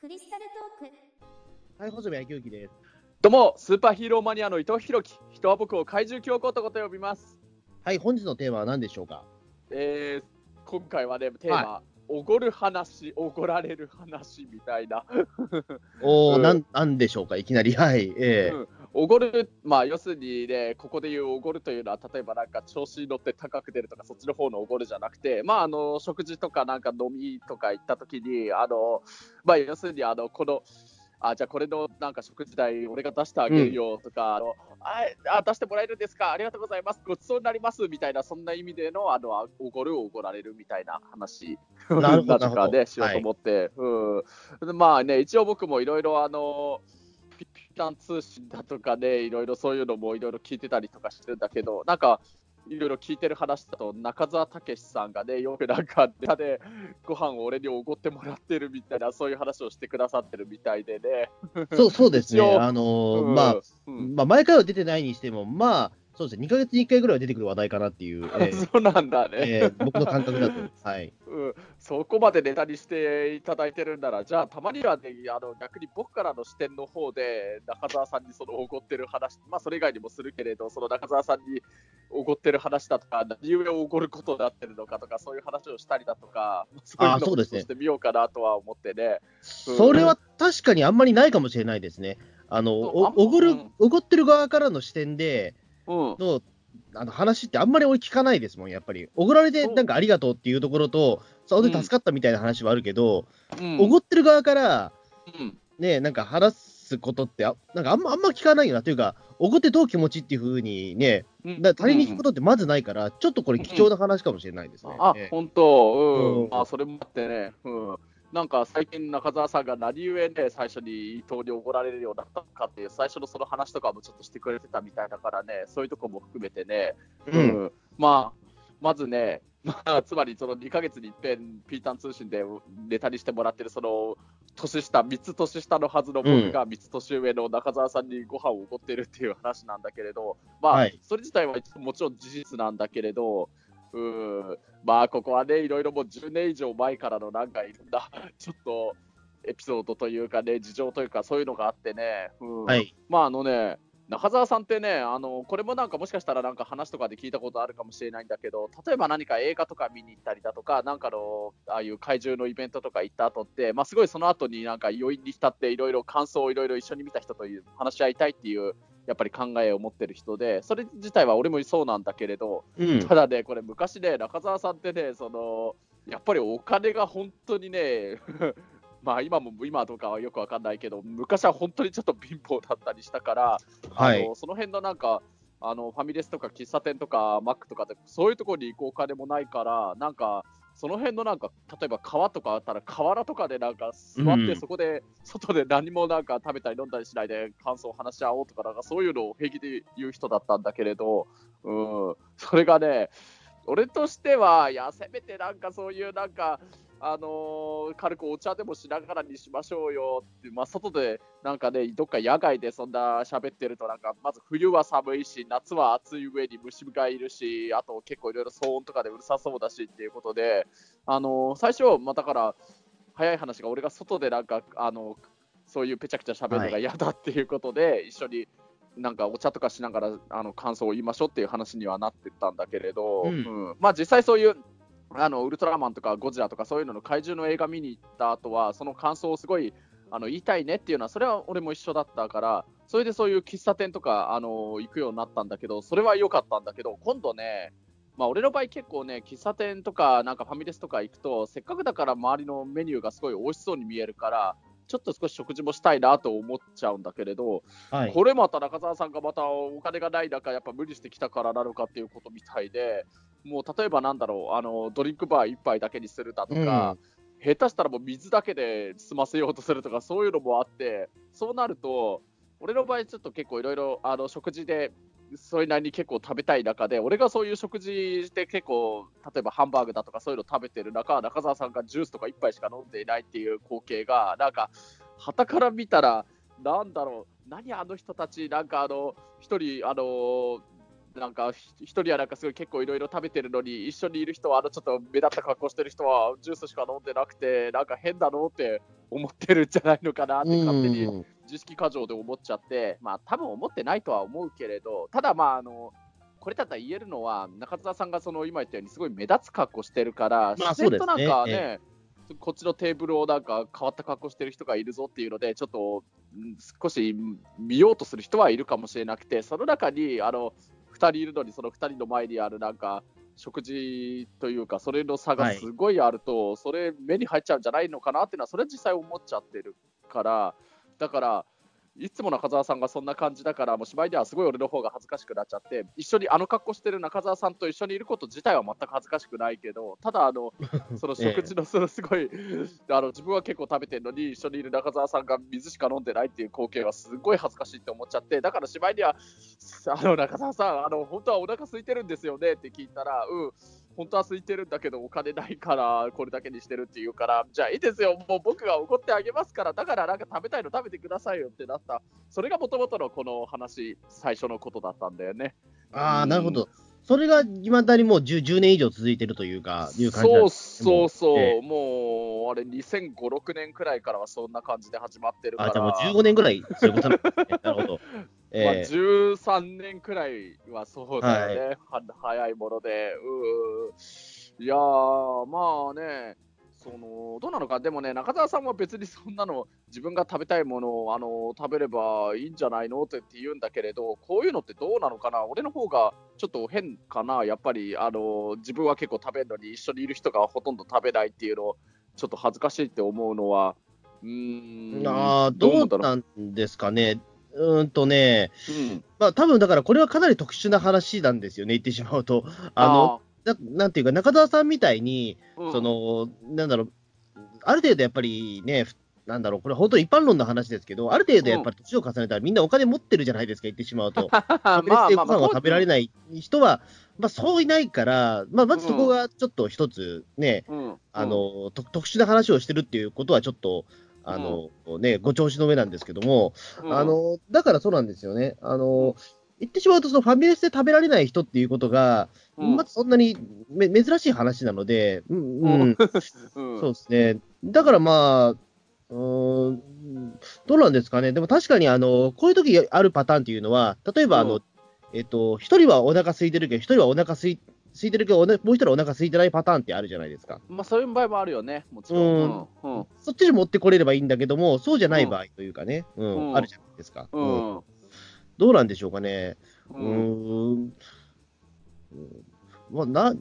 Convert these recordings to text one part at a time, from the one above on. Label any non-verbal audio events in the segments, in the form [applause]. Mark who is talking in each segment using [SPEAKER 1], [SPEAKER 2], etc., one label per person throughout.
[SPEAKER 1] クリスタルトーク
[SPEAKER 2] はい、細部野球機です。
[SPEAKER 3] どうも、スーパーヒーローマニアの伊藤弘樹。人は僕を怪獣教皇とこと呼びます。
[SPEAKER 2] はい、本日のテーマは何でしょうか？
[SPEAKER 3] えー、今回はね、テーマ、おごる話、おごられる話みたいな。
[SPEAKER 2] おー、
[SPEAKER 3] うん
[SPEAKER 2] なん、なんでしょうか？いきなり。はい、ええ
[SPEAKER 3] うんおごる、まあ、要するにね、ここで言うおごるというのは、例えばなんか調子に乗って高く出るとか、そっちの方のおごるじゃなくて、まあ、あの、食事とかなんか飲みとか行った時に、あの、まあ、要するに、あの、この、あ、じゃあこれのなんか食事代俺が出してあげるよとか、あのああ出してもらえるんですか？ありがとうございます。ごちそうになりますみたいなそんな意味でのあのあおごるおごられるみたいな話
[SPEAKER 2] な
[SPEAKER 3] と [laughs] かねしようと思って、うん。でまあね一応僕もいろいろあのピピタン通信だとかねいろいろそういうのもいろいろ聞いてたりとかしてるんだけどなんかいろいろ聞いてる話だと中澤武さんがねよくなんかネタでご飯を俺におごってもらってるみたいなそういう話をしてくださってるみたいでね。
[SPEAKER 2] そう、そうですね。あのー
[SPEAKER 3] うん
[SPEAKER 2] まあ、
[SPEAKER 3] うん
[SPEAKER 2] まあ、毎回は出てないにしても、まあ、そうですね、2ヶ月に1回ぐらいは出てくる話題かなっていう、[laughs] ええ
[SPEAKER 3] そうなんだね、
[SPEAKER 2] ええ僕の感覚だと。[laughs] はい。
[SPEAKER 3] うん。そこまでネタにしていただいてるんなら、じゃあ、たまにはね、あの逆に僕からの視点の方で、中澤さんにそのおごってる話、まあ、それ以外にもするけれど、その中澤さんにおごってる話だとか、何故おごることになってるのかとか、そういう話をしたりだとか、そういうのをしてみようかなとは思ってね。
[SPEAKER 2] それは確かにあんまりないかもしれないですね。あの、おおごる
[SPEAKER 3] うん、
[SPEAKER 2] おごってる側からの視点で
[SPEAKER 3] うん。
[SPEAKER 2] の、あの話ってあんまり俺聞かないですもん、やっぱり。おごられてなんかありがとうっていうところと、それで助かったみたいな話はあるけど、
[SPEAKER 3] うん。
[SPEAKER 2] おごってる側から、
[SPEAKER 3] うん。
[SPEAKER 2] ね、なんか話すことってあ、なんかあんまあんま聞かないよな。というか、おごってどう気持ちっていうふうにね、
[SPEAKER 3] うん。
[SPEAKER 2] だ他人に聞くことってまずないから、ちょっとこれ貴重な話かもしれないですね。
[SPEAKER 3] あ
[SPEAKER 2] ええ、
[SPEAKER 3] 本当、うん、
[SPEAKER 2] うん。
[SPEAKER 3] まあ、それもあってね、うん、なんか最近、中澤さんが何故ね、最初に伊藤におごられるようになったのかっていう、最初のその話とかもちょっとしてくれてたみたいだからね、そういうとこも含めてね、
[SPEAKER 2] うん。
[SPEAKER 3] まあ、まずね、まあ、つまりその2ヶ月に一遍、ピータン通信でネタにしてもらってる、その年下、3つ年下のはずの僕が3つ年上の中澤さんにご飯をおごってるっていう話なんだけれど、まあ、
[SPEAKER 2] はい。
[SPEAKER 3] それ自体はもちろん事実なんだけれど、うん、まあ、ここはね、いろいろもう10年以上前からのなんかいろんな、[laughs] ちょっとエピソードというかね、事情というか、そういうのがあってね、うん。
[SPEAKER 2] はい。
[SPEAKER 3] まああのね、中澤さんってね、あのこれもなんかもしかしたらなんか話とかで聞いたことあるかもしれないんだけど、例えば何か映画とか見に行ったりだとか、なんかのああいう怪獣のイベントとか行った後って、まあ、すごいその後になんか余韻に浸って、いろいろ感想をいろいろ一緒に見た人という話し合いたいっていう、やっぱり考えを持ってる人で、それ自体は俺もそうなんだけれど、
[SPEAKER 2] うん。
[SPEAKER 3] ただね、これ昔ね、中澤さんってね、そのやっぱりお金が本当にね、まあ今も今とかはよくわかんないけど、昔は本当にちょっと貧乏だったりしたから、
[SPEAKER 2] はい。
[SPEAKER 3] あのその辺のなんか、あのファミレスとか喫茶店とかマックとかで、そういうところに行くお金もないから、なんか、その辺のなんか、例えば川とかあったら、河原とかでなんか座って、
[SPEAKER 2] うん
[SPEAKER 3] そこで外で何もなんか食べたり飲んだりしないで感想を話し合おうとか、なんかそういうのを平気で言う人だったんだけれど、うん、それがね、俺としては、いや、せめてなんかそういうなんか、あのー軽くお茶でもしながらにしましょうよって、まあ、外でなんかね、どっか野外でそんな喋ってると、なんかまず冬は寒いし、夏は暑い上に虫がいるし、あと結構いろいろ騒音とかでうるさそうだしっていうことで、あのー最初、まあ、だから、早い話が俺が外でなんか、あのそういうぺちゃくちゃ喋るのが嫌だっていうことで、一緒になんかお茶とかしながらあの感想を言いましょうっていう話にはなってたんだけれど、
[SPEAKER 2] うん。
[SPEAKER 3] うん。まあ実際そういうあのウルトラマンとかゴジラとかそういうのの怪獣の映画見に行った後はその感想をすごいあの言いたいねっていうのはそれは俺も一緒だったからそれでそういう喫茶店とかあの行くようになったんだけどそれは良かったんだけど今度ねまあ、俺の場合結構ね喫茶店とかなんかファミレスとか行くとせっかくだから周りのメニューがすごい美味しそうに見えるからちょっと少し食事もしたいなと思っちゃうんだけれど、
[SPEAKER 2] はい。
[SPEAKER 3] これまた中澤さんがまたお金がない中、やっぱ無理してきたからなのかっていうことみたいで、もう例えばなんだろう、あのドリンクバー1杯だけにするだとか、下手したらもう水だけで済ませようとするとか、そういうのもあって、そうなると、俺の場合、ちょっと結構いろいろあの食事で、それなりに結構食べたい中で、俺がそういう食事で結構、例えばハンバーグだとかそういうの食べてる中、中澤さんがジュースとか1杯しか飲んでいないっていう光景が、なんか、旗から見たら、なんだろう、何あの人たち、なんかあの、一人、あの、なんかひ一人はなんかすごい結構いろいろ食べてるのに、一緒にいる人はあのちょっと目立った格好してる人はジュースしか飲んでなくて、なんか変だろうって思ってるんじゃないのかなって勝手に
[SPEAKER 2] うん
[SPEAKER 3] 自意識過剰で思っちゃって、まあ多分思ってないとは思うけれど、ただまああの、これだったら言えるのは、中澤さんがその今言ったように、すごい目立つ格好してるから、
[SPEAKER 2] まあ
[SPEAKER 3] 自然となんかね、こっちのテーブルをなんか変わった格好してる人がいるぞっていうので、ちょっとうん少し見ようとする人はいるかもしれなくて、その中にあの2人いるのに、その2人の前にあるなんか、食事というか、それの差がすごいあると、それ、目に入っちゃうんじゃないのかなっていうのは、それは実際思っちゃってるから、だから、いつも中澤さんがそんな感じだから、もう芝居ではすごい俺の方が恥ずかしくなっちゃって、一緒にあの格好してる中澤さんと一緒にいること自体は全く恥ずかしくないけど、ただ、あの [laughs] その食事のそのすごい、あの自分は結構食べてるのに、一緒にいる中澤さんが水しか飲んでないっていう光景はすごい恥ずかしいって思っちゃって、だから芝居には、あの中澤さん、あの本当はお腹空いてるんですよねって聞いたら、うん、本当は空いてるんだけど、お金ないから、これだけにしてるっていうから、じゃあいいですよ、もう僕がおごってあげますから、だからなんか食べたいの食べてくださいよってなった、それがもともとのこの話、最初のことだったんだよね。
[SPEAKER 2] ああ、なるほど。それがいまだにもう 10, 10年以上続いてるというか、いう感じ
[SPEAKER 3] そう。そうそう、
[SPEAKER 2] ええ。
[SPEAKER 3] もうあれ、2005、6年くらいからはそんな感じで始まってるから、
[SPEAKER 2] あ、じゃあもう15年ぐらいそういうことなんですね。[laughs] なるほど。
[SPEAKER 3] まあ、
[SPEAKER 2] ええ
[SPEAKER 3] 13年くらいはそうだよね、は早いもので、うー。いやー、まあね、そのどうなのか、でもね、中澤さんは別にそんなの、自分が食べたいものをあの食べればいいんじゃないの？って言うんだけれど、こういうのってどうなのかな、俺の方がちょっと変かな、やっぱりあの自分は結構食べるのに、一緒にいる人がほとんど食べないっていうの、ちょっと恥ずかしいって思うのは、うーん、
[SPEAKER 2] あーどうなんですかね？うーんとね、
[SPEAKER 3] うん、
[SPEAKER 2] まあ多分だからこれはかなり特殊な話なんですよね、言ってしまうと。あの、ななんていうか、中澤さんみたいに、
[SPEAKER 3] うん。
[SPEAKER 2] その、なんだろう、ある程度やっぱりね、ふなんだろう、これ本当一般論の話ですけど、ある程度やっぱり年を重ねたらみんなお金持ってるじゃないですか、言ってしまうと。
[SPEAKER 3] まあ
[SPEAKER 2] まあ
[SPEAKER 3] まあまあ、
[SPEAKER 2] ご飯を食べられない人は、まあそういないから、まあまずそこがちょっと一つね、
[SPEAKER 3] うん、
[SPEAKER 2] あの、と特殊な話をしてるっていうことはちょっと、あの、ね、ご調子の上なんですけども、
[SPEAKER 3] うん、
[SPEAKER 2] あの、だからそうなんですよね。あの、言ってしまうと、そのファミレスで食べられない人っていうことが、
[SPEAKER 3] うん、
[SPEAKER 2] まずそんなにめ珍しい話なので、うん、うん、
[SPEAKER 3] うん [laughs]
[SPEAKER 2] そうですね。だからまあ、うーん、どうなんですかね。でも確かに、あの、こういう時あるパターンっていうのは、例えば、あの、
[SPEAKER 3] うん
[SPEAKER 2] えっと、一人はお腹空いてるけど、一人はお腹空い空いてるけど、もう一人はお腹空いてないパターンってあるじゃないですか。
[SPEAKER 3] まあそういう場合もあるよね、もちろん。
[SPEAKER 2] うん
[SPEAKER 3] うん。
[SPEAKER 2] そっちに持ってこれればいいんだけども、そうじゃない場合というかね、うん、
[SPEAKER 3] うん
[SPEAKER 2] あるじゃないですか。
[SPEAKER 3] う
[SPEAKER 2] うん
[SPEAKER 3] ん。
[SPEAKER 2] どうなんでしょうかね。う
[SPEAKER 3] うん。
[SPEAKER 2] まあ、な、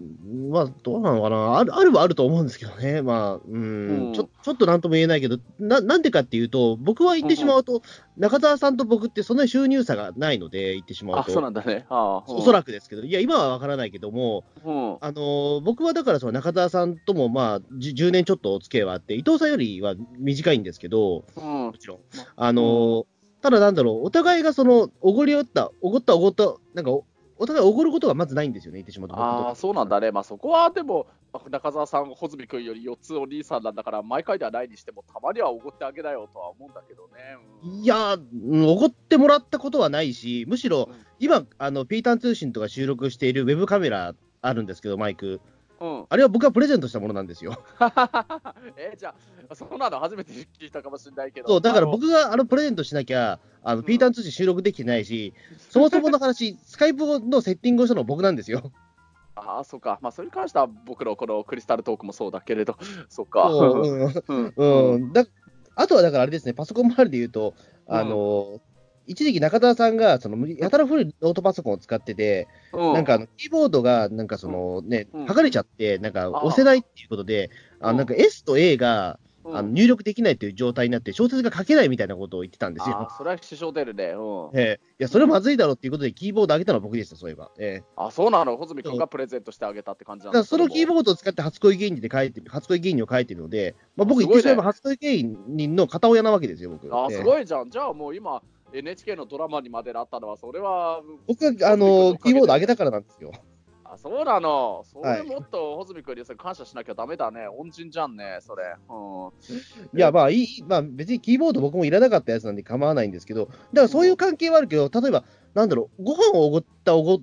[SPEAKER 2] まあ、どうなのかな。ある、あるはあると思うんですけどね。まあ、うん、
[SPEAKER 3] うん
[SPEAKER 2] ちょ、ちょっとなんとも言えないけど、な、なんでかっていうと、僕は言ってしまうと、中澤さんと僕ってそんなに収入差がないので、言ってしまう
[SPEAKER 3] あ、
[SPEAKER 2] と。
[SPEAKER 3] そうなんだね。ああ。
[SPEAKER 2] おそら
[SPEAKER 3] く。
[SPEAKER 2] くですけど、いや、今はわからないけども、
[SPEAKER 3] うん。
[SPEAKER 2] あのー僕はだからその中澤さんとも、まあ、じゅ 10, 年ちょっとお付き合いはあって、伊藤さんよりは短いんですけど、
[SPEAKER 3] うん
[SPEAKER 2] も。ちろん。あのーただなんだろう、お互いがその、おごり合った、おごった、おごった、なんかお、お互いおごることがまずないんですよね、言ってしまうと。
[SPEAKER 3] ああ、そうなんだね。まあそこはでも、中澤さん、穂積君より4つお兄さんなんだから、毎回ではないにしても、たまにはおごってあげなよとは思うんだけどね。うん
[SPEAKER 2] いやおごってもらったことはないし、むしろ
[SPEAKER 3] うん、
[SPEAKER 2] 今、あの、ピータン通信とか収録しているウェブカメラあるんですけど、マイク。
[SPEAKER 3] うん。
[SPEAKER 2] あれは僕がプレゼントしたものなんですよ。[laughs]
[SPEAKER 3] えじゃあ、そうなの初めて聞いたかもしれないけど。
[SPEAKER 2] そう、だから僕があのプレゼントしなきゃ、あの、
[SPEAKER 3] ん
[SPEAKER 2] ピータン通信収録できてないし、そもそもの話、[laughs] スカイプのセッティングをしたのは僕なんですよ。
[SPEAKER 3] ああ、そうか。まあ、それに関しては僕のこのクリスタルトークもそうだけれど、[laughs] そうか。
[SPEAKER 2] そううん
[SPEAKER 3] うん
[SPEAKER 2] うん、だあとはだからあれですね、パソコン周りで言うと、あの、一時期中澤さんが、その、やたら古いノートパソコンを使ってて、
[SPEAKER 3] うん。
[SPEAKER 2] なんかあの、キーボードが、なんかそのね、
[SPEAKER 3] うん。
[SPEAKER 2] 剥がれちゃって、なんか
[SPEAKER 3] あ
[SPEAKER 2] 押せないっていうことで、あ
[SPEAKER 3] うん。
[SPEAKER 2] なんか S と A が、
[SPEAKER 3] うん。
[SPEAKER 2] あの入力できないという状態になって、小説が書けないみたいなことを言ってたんですよ。
[SPEAKER 3] あ。それは支障出るね。うん、
[SPEAKER 2] ええ。いや、それはまずいだろうっていうことで、キーボード上げたのは僕でした、そういえば。ええ。
[SPEAKER 3] あ、そうなの？穂積君がプレゼントしてあげたって感じなの
[SPEAKER 2] だそのキー
[SPEAKER 3] ー
[SPEAKER 2] ボードを使って初恋芸人で書いて、初恋芸人を書いてるので、まあ、僕
[SPEAKER 3] すごいね。
[SPEAKER 2] 言ってしまえば初恋芸人の片親なわけですよ、僕。
[SPEAKER 3] あ、
[SPEAKER 2] ええ。
[SPEAKER 3] すごいじゃん。じゃあもう今、NHK のドラマにまでなったのは、それは、
[SPEAKER 2] 僕が、あの、キーボード上げたからなんですよ。
[SPEAKER 3] あ、そうなの？そ
[SPEAKER 2] はい
[SPEAKER 3] れもっと穂積君に感謝しなきゃダメだね。恩人じゃんね、それ。うん。
[SPEAKER 2] いや、まあいい、まあ別にキーボード僕もいらなかったやつなんで構わないんですけど、だからそういう関係はあるけど、例えば、なんだろう、ご飯をおごったおご、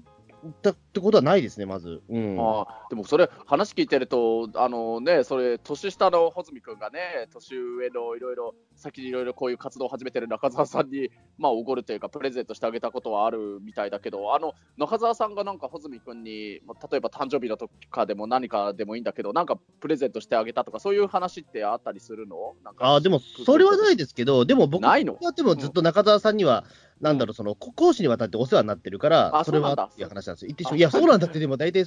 [SPEAKER 2] たってことはないですね、まず。うん、
[SPEAKER 3] ああでもそれ、話聞いてると、あのね、それ、年下の穂積君がね、年上のいろいろ、先にいろいろこういう活動を始めてる中澤さんに、まあ、おごるというか、プレゼントしてあげたことはあるみたいだけど、あの中澤さんがなんか穂積君に、まあ例えば誕生日のとかでも何かでもいいんだけど、なんかプレゼントしてあげたとか、そういう話ってあったりするの？
[SPEAKER 2] あでも、それはないですけど、でも僕はでもずっと中澤さんには、なんだろう、そのこ講師にわたってお世話になってるから、
[SPEAKER 3] あ
[SPEAKER 2] それはっていう話なんですよ。言ってし
[SPEAKER 3] あ
[SPEAKER 2] まう。いや、そうなんだって、でも大体、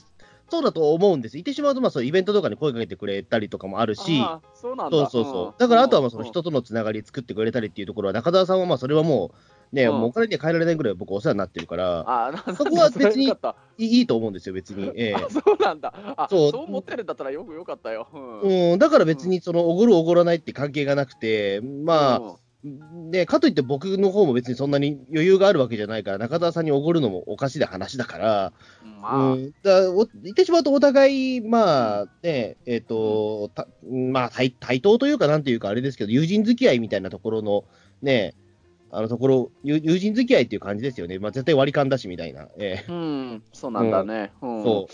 [SPEAKER 2] そうだと思うんです。言ってしまうと、まあ、そうイベントとかに声かけてくれたりとかもあるし、
[SPEAKER 3] そうなんだ。
[SPEAKER 2] そうそう。だから、あとはまあその
[SPEAKER 3] うん。
[SPEAKER 2] 人とのつながり作ってくれたりっていうところは、中澤さんはまあそれはもう、ね、
[SPEAKER 3] うん。
[SPEAKER 2] もうお金には変えられないぐらい僕お世話になってるから、
[SPEAKER 3] あな [laughs]
[SPEAKER 2] そこは別にいいと思うんですよ、別に。ええ。
[SPEAKER 3] そうなんだ。あ
[SPEAKER 2] そ
[SPEAKER 3] そうう思ってるんだったらよくよかったよ。うん。
[SPEAKER 2] うん、だから別にそのおごるおごらないって関係がなくて、まあ、
[SPEAKER 3] うん
[SPEAKER 2] ね、かといって僕の方も別にそんなに余裕があるわけじゃないから、中澤さんにおごるのもおかしい話だから、
[SPEAKER 3] まあ、
[SPEAKER 2] うん、だお言ってしまうとお互い、まあね、えっ、と、たまあ対、対等というか、なんていうかあれですけど、友人付き合いみたいなところの、ね、あのところ、友友人付き合いっていう感じですよね。まあ絶対割り勘だしみたいな。え
[SPEAKER 3] うん、そうなんだね。うん
[SPEAKER 2] そ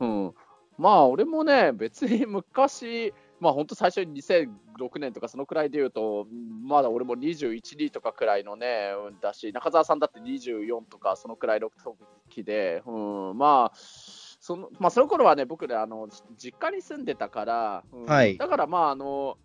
[SPEAKER 2] う。
[SPEAKER 3] うん、まあ、俺もね、別に昔、まあ、本当最初に2006年とかそのくらいで言うと、まだ俺も21、2とかくらいのね、うんだし、中澤さんだって24とか、そのくらいの時で、うん、まあ、そのまあ、その頃はね、僕ね、あの実家に住んでたから、うん
[SPEAKER 2] はい。
[SPEAKER 3] だからまあ、あの、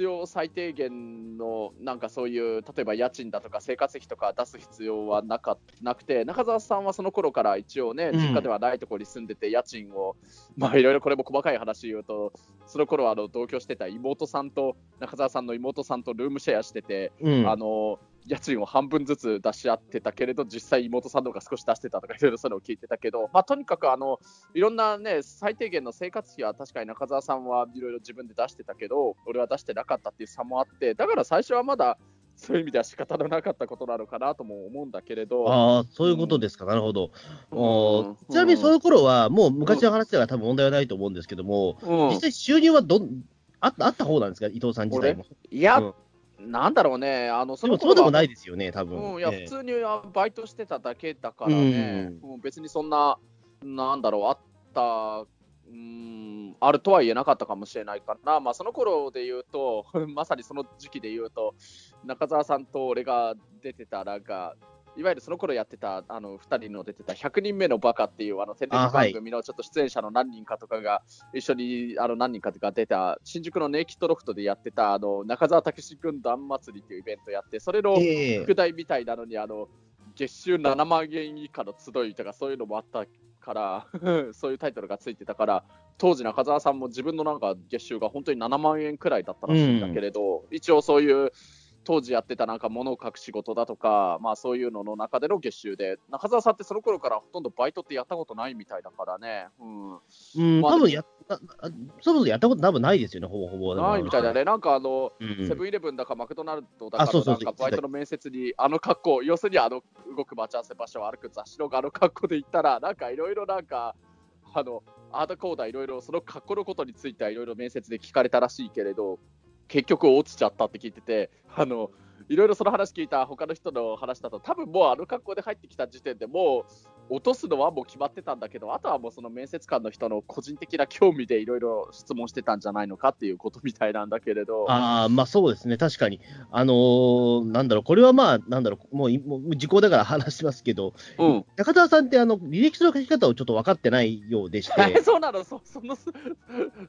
[SPEAKER 3] 必要最低限のなんかそういう例えば家賃だとか生活費とか出す必要はなかなくて中澤さんはその頃から一応ね
[SPEAKER 2] うん
[SPEAKER 3] 実家ではないところに住んでて家賃を、まあいろいろこれも細かい話言うとその頃はあの同居してた妹さんと中澤さんの妹さんとルームシェアしてて、
[SPEAKER 2] うん。
[SPEAKER 3] あの家賃を半分ずつ出し合ってたけれど実際妹さんの方が少し出してたとかいろいろそういうのを聞いてたけど、まあ、とにかくあのいろんなね最低限の生活費は確かに中澤さんはいろいろ自分で出してたけど俺は出してなかったっていう差もあってだから最初はまだそういう意味では仕方のなかったことなのかなとも思うんだけれど。
[SPEAKER 2] ああ、そういうことですか、なるほど。お
[SPEAKER 3] うん
[SPEAKER 2] ちなみにその頃は、もう昔の話だから多分問題はないと思うんですけども、
[SPEAKER 3] うん
[SPEAKER 2] 実際収入はどんあったあった方なんですか、伊藤さん自体も。
[SPEAKER 3] いや、
[SPEAKER 2] うん
[SPEAKER 3] なんだろうね、あのそ
[SPEAKER 2] で
[SPEAKER 3] の
[SPEAKER 2] そうでもないですよね、多分。
[SPEAKER 3] うん、いや、
[SPEAKER 2] ええ。
[SPEAKER 3] 普通にあバイトしてただけだからね、うん。別にそんな、なんだろう、あった、うん、あるとは言えなかったかもしれないかな、まあ、その頃で言うと、[laughs] まさにその時期で言うと、中澤さんと俺が出てた、なんか、いわゆるその頃やってた、あの2人の出てた100人目のバカっていうあのテレビ番組のちょっと出演者の何人かとかが一緒にあの何人かが出た新宿のネイキッドロフトでやってたあの中澤武史軍団祭りっていうイベントやって、それの
[SPEAKER 2] ええ。
[SPEAKER 3] 副題みたいなのにあの月収7万円以下の集いとかそういうのもあったから [laughs] そういうタイトルがついてたから当時中澤さんも自分のなんか月収が本当に7万円くらいだったらしいんだけれど、一応そういう当時やってたなんか物を書く仕事だとか、まあそういうのの中での月収で、中澤さんってその頃からほとんどバイトってやったことないみたいだからね、うん、
[SPEAKER 2] うん、
[SPEAKER 3] まあ
[SPEAKER 2] 多分やった、あそもそもやったこと多分ないですよね、ほぼほぼ。
[SPEAKER 3] ないみたいだね、なんかあの、
[SPEAKER 2] うん。
[SPEAKER 3] セブンイレブンだかマクドナルドだかバイトの面接にあの格好、要するにあの動く待ち合わせ場所を歩く雑誌のあの格好で行ったら、なんかいろいろなんか、あの、あーだこーだいろいろその格好のことについてはいろいろ面接で聞かれたらしいけれど、結局落ちちゃったって聞いてて、あの、いろいろその話聞いた他の人の話だと、多分もうあの格好で入ってきた時点でもう落とすのはもう決まってたんだけど、あとはもうその面接官の人の個人的な興味でいろいろ質問してたんじゃないのかっていうことみたいなんだけれど。
[SPEAKER 2] ああ、まあそうですね、確かに。あのーなんだろう、これはまあ、なんだろう、もういもう時効だから話しますけど、
[SPEAKER 3] うん。
[SPEAKER 2] 中澤さんってあの履歴書の書き方をちょっと分かってないようでして、[laughs]
[SPEAKER 3] そうなの？そその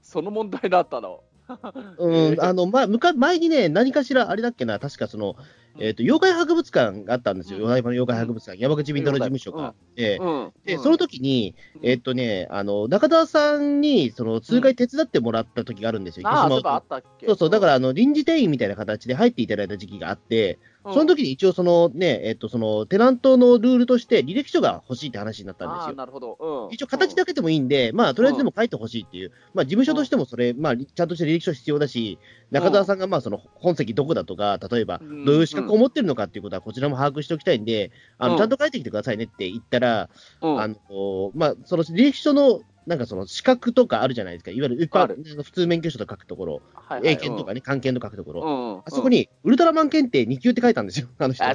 [SPEAKER 3] その問題だったの？[laughs]
[SPEAKER 2] うん、あの、ま、むか前にね、何かしら、あれだっけな、確かその、えっ、と、妖怪博物館があったんですよ、
[SPEAKER 3] うん。
[SPEAKER 2] お台場の妖怪博物館、山口敏太郎事務所があって、
[SPEAKER 3] うん、
[SPEAKER 2] で、
[SPEAKER 3] うん。
[SPEAKER 2] その時に、えっ、とね、あの、中澤さんに、その、通会手伝ってもらった時があるんですよ、
[SPEAKER 3] ああ、そう
[SPEAKER 2] そうそう、だから、あの、臨時店員みたいな形で入っていただいた時期があって、
[SPEAKER 3] うん
[SPEAKER 2] その時に一応そのね、えっと、その、テナントのルールとして履歴書が欲しいって話になったんですよ。
[SPEAKER 3] なるほど。うん、
[SPEAKER 2] 一応形だけでもいいんで、まあ、とりあえずでも書いてほしいっていう、まあ、事務所としてもそれ、まあ、ちゃんとした履歴書必要だし、中澤さんがまあ、その、本籍どこだとか、例えば、
[SPEAKER 3] うん。
[SPEAKER 2] どういう資格を持ってるのかっていうことは、こちらも把握しておきたいんで、あの、
[SPEAKER 3] うん。
[SPEAKER 2] ちゃんと書いてきてくださいねって言ったら、
[SPEAKER 3] うん。
[SPEAKER 2] あの、まあ、その履歴書のなんかその資格とかあるじゃないですか。いわゆる一般普通免許証と書くところ、
[SPEAKER 3] はいはい
[SPEAKER 2] 英検とかね、漢検と書くところ。
[SPEAKER 3] うん。うん
[SPEAKER 2] あそこに、ウルトラマン検定2級って書いたんですよ、[laughs] あの人。
[SPEAKER 3] あ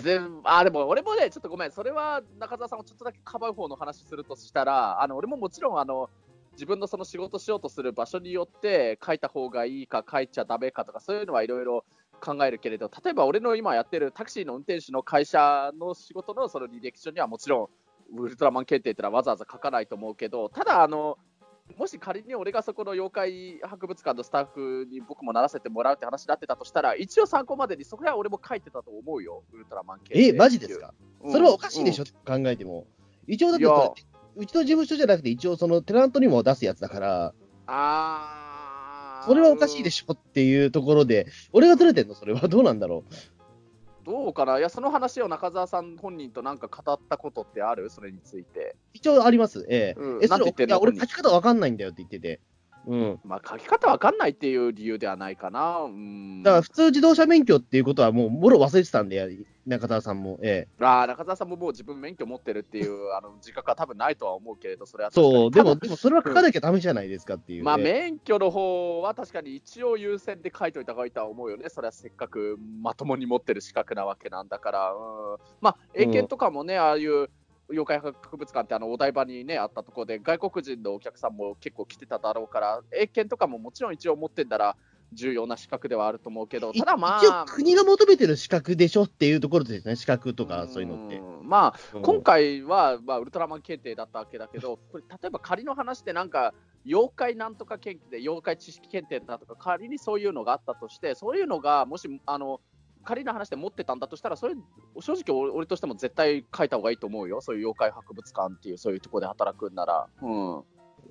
[SPEAKER 3] でも俺もね、ちょっとごめん、それは中澤さんをちょっとだけかばう方の話するとしたら、あの俺ももちろんあの自分のその仕事しようとする場所によって書いた方がいいか、書いちゃダメかとか、そういうのはいろいろ考えるけれど、例えば俺の今やってるタクシーの運転手の会社の仕事のその履歴書にはもちろん、ウルトラマン検定ってのはわざわざ書かないと思うけど、ただ、あのもし仮に俺がそこの妖怪博物館のスタッフに僕もならせてもらうって話になってたとしたら、一応参考までにそこは俺も書いてたと思うよ、ウルトラマン検定。
[SPEAKER 2] え、マジですか、
[SPEAKER 3] うん
[SPEAKER 2] それはおかしいでしょ、考えても。一応だってうちの事務所じゃなくて、一応そのテナントにも出すやつだから、
[SPEAKER 3] あー
[SPEAKER 2] それはおかしいでしょっていうところで、俺がずれてんの？それはどうなんだろう？
[SPEAKER 3] どうかな？いや、その話を中澤さん本人となんか語ったことってある？それについて。
[SPEAKER 2] 一応あります。ええ。
[SPEAKER 3] うん
[SPEAKER 2] え、
[SPEAKER 3] なんて言ってんの？
[SPEAKER 2] いや、俺書き方わかんないんだよって言ってて。うん。
[SPEAKER 3] まあ、書き方わかんないっていう理由ではないかな。うん。
[SPEAKER 2] だから普通自動車免許っていうことはもう、もろ忘れてたんで、中澤さんも。ええ。
[SPEAKER 3] あー中澤さんももう自分免許持ってるっていう [laughs] あの自覚は多分ないとは思うけれど、それは
[SPEAKER 2] そう、でも、[laughs] でもそれは書かなきゃダメじゃないですかっていう。
[SPEAKER 3] まあ、
[SPEAKER 2] ええ
[SPEAKER 3] 免許の方は確かに一応優先で書いといた方がいいとは思うよね。それはせっかくまともに持ってる資格なわけなんだから。うん、まあ、英検とかもね、ああいう妖怪博物館ってあのお台場にね、あったところで、外国人のお客さんも結構来てただろうから、英検とかももちろん一応持ってんだら、重要な資格ではあると思うけど、ただまあ、
[SPEAKER 2] 国が求めてる資格でしょっていうところですね、資格とかそういうのって。
[SPEAKER 3] んまあ、
[SPEAKER 2] うん
[SPEAKER 3] 今回は、まあ、ウルトラマン検定だったわけだけど、[laughs] これ例えば仮の話でなんか、妖怪なんとか検定で妖怪知識検定だとか、仮にそういうのがあったとして、そういうのがもし、あの仮の話で持ってたんだとしたら、それ、正直俺、俺としても絶対書いた方がいいと思うよ、そういう妖怪博物館っていう、そういうところで働くんなら。うん。
[SPEAKER 2] う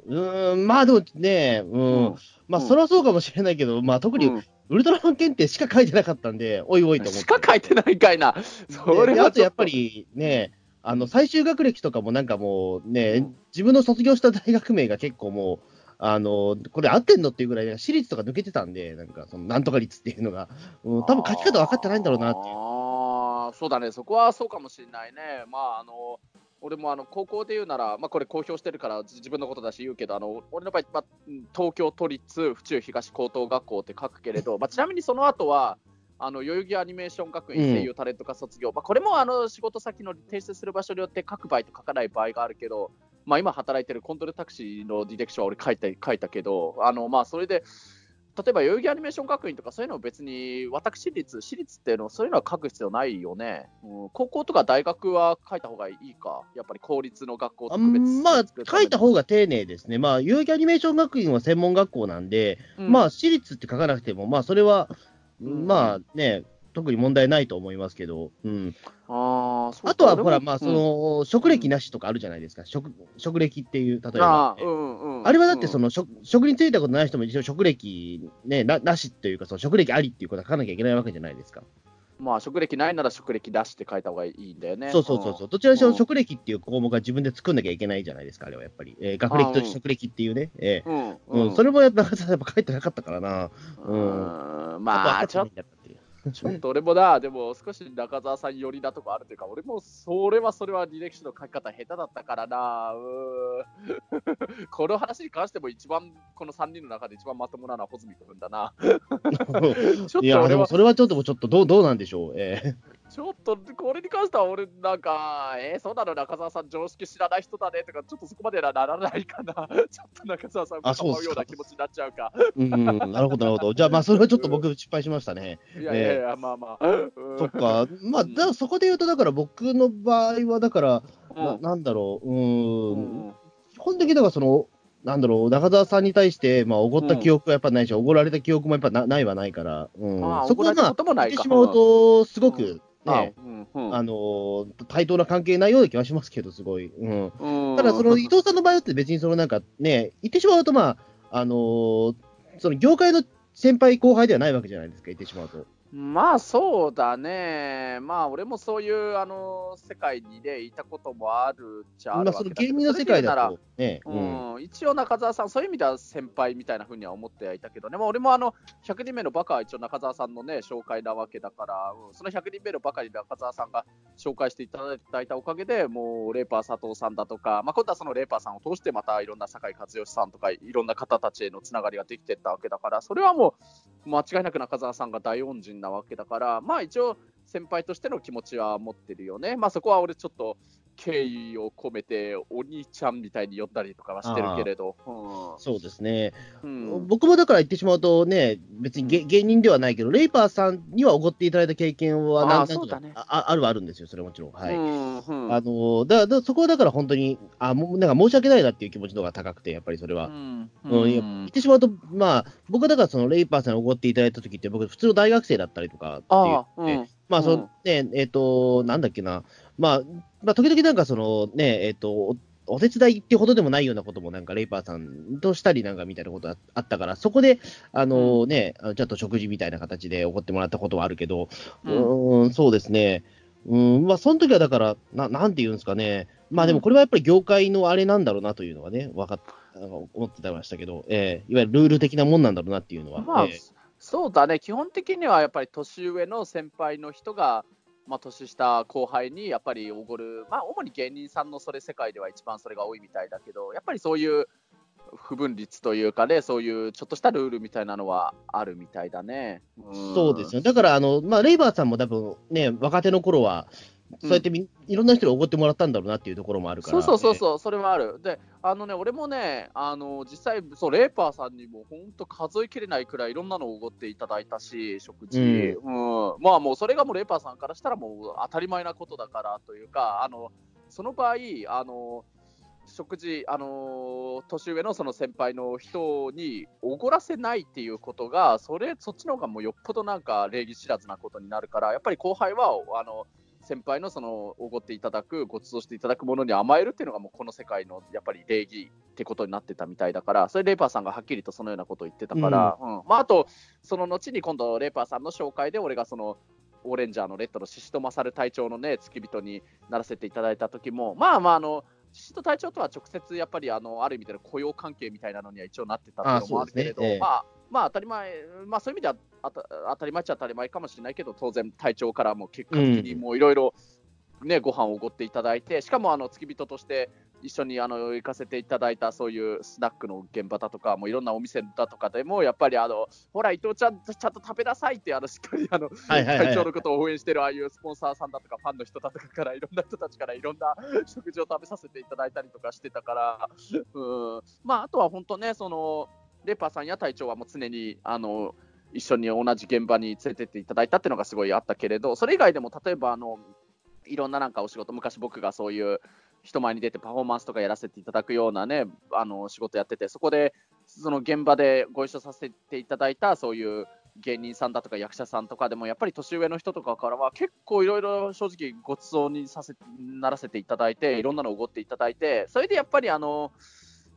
[SPEAKER 2] ーん、まあでもね、うん、まあそれはそうかもしれないけど、まあ特に
[SPEAKER 3] うん
[SPEAKER 2] ウルトラマン検定しか書いてなかったんで、おいおいと思って。
[SPEAKER 3] しか書いてないかいな、それ
[SPEAKER 2] あとやっぱりね、あの最終学歴とかもなんかもうね、
[SPEAKER 3] うん。
[SPEAKER 2] 自分の卒業した大学名が結構もう、あのこれ合ってんのっていうぐらい、私立とか抜けてたんで、なんかそのなんとか率っていうのが、うん、多分書き方分かってないんだろうなって。
[SPEAKER 3] あーそうだね、そこはそうかもしれないね。まあ、あの、俺もあの高校で言うなら、まあ、これ公表してるから自自分のことだし言うけど、あの俺の場合、まあ、うん東京都立府中東高等学校って書くけれど、まあ、ちなみにその後は、あの代々木アニメーション学院声優タレント科卒業、まあ、これもあの仕事先の提出する場所によって書く場合と書かない場合があるけど、まあ、今働いてるコントロールタクシーのディレクションは俺書いた書いたけど、あのまあそれで、例えば代々木アニメーション学院とかそういうのを別に私立、私立っていうのそういうのは書く必要ないよね、うん、高校とか大学は書いた方がいいか、やっぱり公立の学校
[SPEAKER 2] あ
[SPEAKER 3] 特別
[SPEAKER 2] んまあ、書いた方
[SPEAKER 3] が、
[SPEAKER 2] が丁寧ですね。まあ、代々木アニメーション学院は専門学校なんで、
[SPEAKER 3] うん。
[SPEAKER 2] まあ、私立って書かなくても、まあ、それは、
[SPEAKER 3] うん。
[SPEAKER 2] まあね、特に問題ないと思いますけど、うん。
[SPEAKER 3] あ
[SPEAKER 2] あとは、ほら、まあ、そ
[SPEAKER 3] うん
[SPEAKER 2] の、職歴なしとかあるじゃないですか。職、職歴っていう、例えば
[SPEAKER 3] あ,、うんうん、
[SPEAKER 2] あれはだって、そ
[SPEAKER 3] の、
[SPEAKER 2] の、職、職に就いたことない人も一応職歴、ね、な、なしというか、その職歴ありっていうことは書かなきゃいけないわけじゃないですか。
[SPEAKER 3] まあ、職歴ないなら職歴出して書いた方がいいんだよね。
[SPEAKER 2] そうそうそうそう。どちらにしろ
[SPEAKER 3] うん
[SPEAKER 2] 職歴っていう項目は自分で作んなきゃいけないじゃないですか、あれはやっぱり。えー学歴と職歴っていうね。えー
[SPEAKER 3] うん、
[SPEAKER 2] うん、
[SPEAKER 3] うん、
[SPEAKER 2] それもやっぱ、[laughs] やっぱ書いてなかったからな。
[SPEAKER 3] うん、まあ、ちょっと
[SPEAKER 2] と。
[SPEAKER 3] ちょっと俺もな、でも少し中澤さん寄りだとかあるというか、俺もそれはそれは履歴書の書き方下手だったからな、[laughs] この話に関しても一番、この3人の中で一番まともなのは穂積君だな。[laughs]
[SPEAKER 2] いや、でも、それはちょっと、ちょっとどう、どうなんでしょう。え
[SPEAKER 3] ちょっとこれに関しては俺なんか、えー、そうなの中澤さん常識知らない人だねとか、ちょっとそこまではならないかな。[laughs] ちょっと中澤さんを
[SPEAKER 2] あそう
[SPEAKER 3] ような気持ちになっちゃうか。
[SPEAKER 2] ーうん、なるほど、なるほど。じゃあ、まあ、それはちょっと僕、失敗しましたね。
[SPEAKER 3] いやいやいや、まあまあ。うん
[SPEAKER 2] そっか。まあ、だそこで言うと、だから僕の場合は、だから、ななんだろう、うーん、
[SPEAKER 3] うん
[SPEAKER 2] 基本的にだからその、なんだろう、中澤さんに対して、まあ、おごった記憶はやっぱないし、おごられた記憶もやっぱなないはないから、うん
[SPEAKER 3] まあ、
[SPEAKER 2] そこはまあ
[SPEAKER 3] 怒られたこ、ともないか。
[SPEAKER 2] 言ってしまうと、すごく
[SPEAKER 3] あ
[SPEAKER 2] ね、あのー対等な関係ないような気はしますけど、すごい。うん
[SPEAKER 3] うん
[SPEAKER 2] ただ、その伊藤さんの場合って別にそのなんかね、言ってしまうと、まあ、あのーその業界の先輩後輩ではないわけじゃないですか、言ってしまうと。
[SPEAKER 3] まあそうだね、まあ俺もそういうあの世界にね、いたこともあるっちゃある
[SPEAKER 2] まあ、その芸人の世界だとね、
[SPEAKER 3] うん、一応中澤さん、そういう意味では先輩みたいなふうには思ってはいたけどね、まあ、俺もあの100人目のバカは一応中澤さんのね、紹介なわけだから、うんその100人目のバカに中澤さんが紹介していただいたおかげで、もうレーパー佐藤さんだとか、まあ、今度はそのレーパーさんを通してまたいろんな酒井和義さんとか、いろんな方たちへのつながりができていったわけだから、それはもう間違いなく中澤さんが大恩人なわけだから、まあ一応、先輩としての気持ちは持ってるよね。まあそこは俺ちょっと敬意を込めてお兄ちゃんみたいに呼んだりとかはしてるけれど。
[SPEAKER 2] そうですね、
[SPEAKER 3] うんうん
[SPEAKER 2] 僕もだから言ってしまうとね、別に芸芸人ではないけど、レイパーさんにはおごっていただいた経験は
[SPEAKER 3] あー
[SPEAKER 2] なんなん
[SPEAKER 3] そうだね
[SPEAKER 2] あああるはあるんですよ、それはもちろん。はい。
[SPEAKER 3] うんうん
[SPEAKER 2] あのだだそこはだから本当に、あもうなんか申し訳ないなっていう気持ちの方が高くて、やっぱりそれは。
[SPEAKER 3] うん
[SPEAKER 2] 言ってしまうと、まあ、僕はだからそのレイパーさんにおごっていただいた時って、僕、普通の大学生だったりとかっていう
[SPEAKER 3] ああ、うん。
[SPEAKER 2] まあ、そ
[SPEAKER 3] うん
[SPEAKER 2] のね、えっ、と、なんだっけな、まあ、まあ、時々なんかそのね、えっ、と、おお手伝いってほどでもないようなこともなんかレイパーさんとしたりなんかみたいなことああったから、そこで、あのね、ちょっと食事みたいな形でおごってもらったことはあるけど、う
[SPEAKER 3] うん
[SPEAKER 2] ーん、そうですね。うん、まあ、その時はだから、ななんて言うんですかね。まあでもこれはやっぱり業界のあれなんだろうなというのはね、分かっ思ってましたけど、えーいわゆるルール的なもんなんだろうなっていうのは。
[SPEAKER 3] まあ
[SPEAKER 2] えー
[SPEAKER 3] そうだね、基本的にはやっぱり年上の先輩の人が、まあ、年下後輩にやっぱりおごる、まあ、主に芸人さんのそれ世界では一番それが多いみたいだけど、やっぱりそういう不分率というかね、そういうちょっとしたルールみたいなのはあるみたいだね。ん
[SPEAKER 2] そうですよ。だから、あの、まあ、レイバーさんも多分ね、若手の頃は、そうやってみ、いろんな人におごってもらったんだろうなっていうところもあるから。
[SPEAKER 3] そうそうそう
[SPEAKER 2] う。
[SPEAKER 3] そう、それはある。で、あのね、俺もね、あの実際、そう、レーパーさんにも本当数えきれないくらいいろんなのをおごっていただいたし、食事。
[SPEAKER 2] う
[SPEAKER 3] うん。まあもうそれがもうレーパーさんからしたらもう当たり前なことだからというか、あの、その場合、あの、食事、あの年上のその先輩の人におごらせないっていうことが、それ、そっちの方がもうよっぽどなんか礼儀知らずなことになるから、やっぱり後輩は、あの、先輩のそのおごっていただく、ご馳走していただくものに甘えるっていうのが、もうこの世界のやっぱり礼儀ってことになってたみたいだから、それレーパーさんがはっきりとそのようなことを言ってたから、うん。まあ、あと、その後に今度、レーパーさんの紹介で、俺がその、オーレンジャーのレッドのシシトマサル隊長のね、付き人にならせていただいた時も、まあまあ、あの、シシト隊長とは直接やっぱりあのある意味での雇用関係みたいなのには一応なってたっていうのもあるけれど、
[SPEAKER 2] ねええ
[SPEAKER 3] まあ、まあ当たり前、まあそういう意味では当たり前っちゃ当たり前かもしれないけど、当然隊長からも結果的にもういろいろね、ご飯をおごっていただいて、しかもあの付き人として一緒にあの行かせていただいたそういうスナックの現場だとか、もういろんなお店だとかでも、やっぱりあの、ほら、伊藤ちゃん、ちゃんと食べなさいって、あのしっかりあの、
[SPEAKER 2] はいはいはい。
[SPEAKER 3] 会長のことを応援してるああいうスポンサーさんだとか、ファンの人だとかから、いろんな人たちからいろんな食事を食べさせていただいたりとかしてたから、うん。まあ、あとは本当ね、そのレパーさんや隊長はもう常にあの一緒に同じ現場に連れてっていただいたっていうのがすごいあったけれど、それ以外でも例えばあのいろんななんかお仕事、昔僕がそういう人前に出てパフォーマンスとかやらせていただくようなね、あの仕事やってて、そこでその現場でご一緒させていただいたそういう芸人さんだとか役者さんとかでもやっぱり年上の人とかからは結構いろいろ正直ごちそうにさせならせていただいていろんなのをおごっていただいてそれでやっぱりあの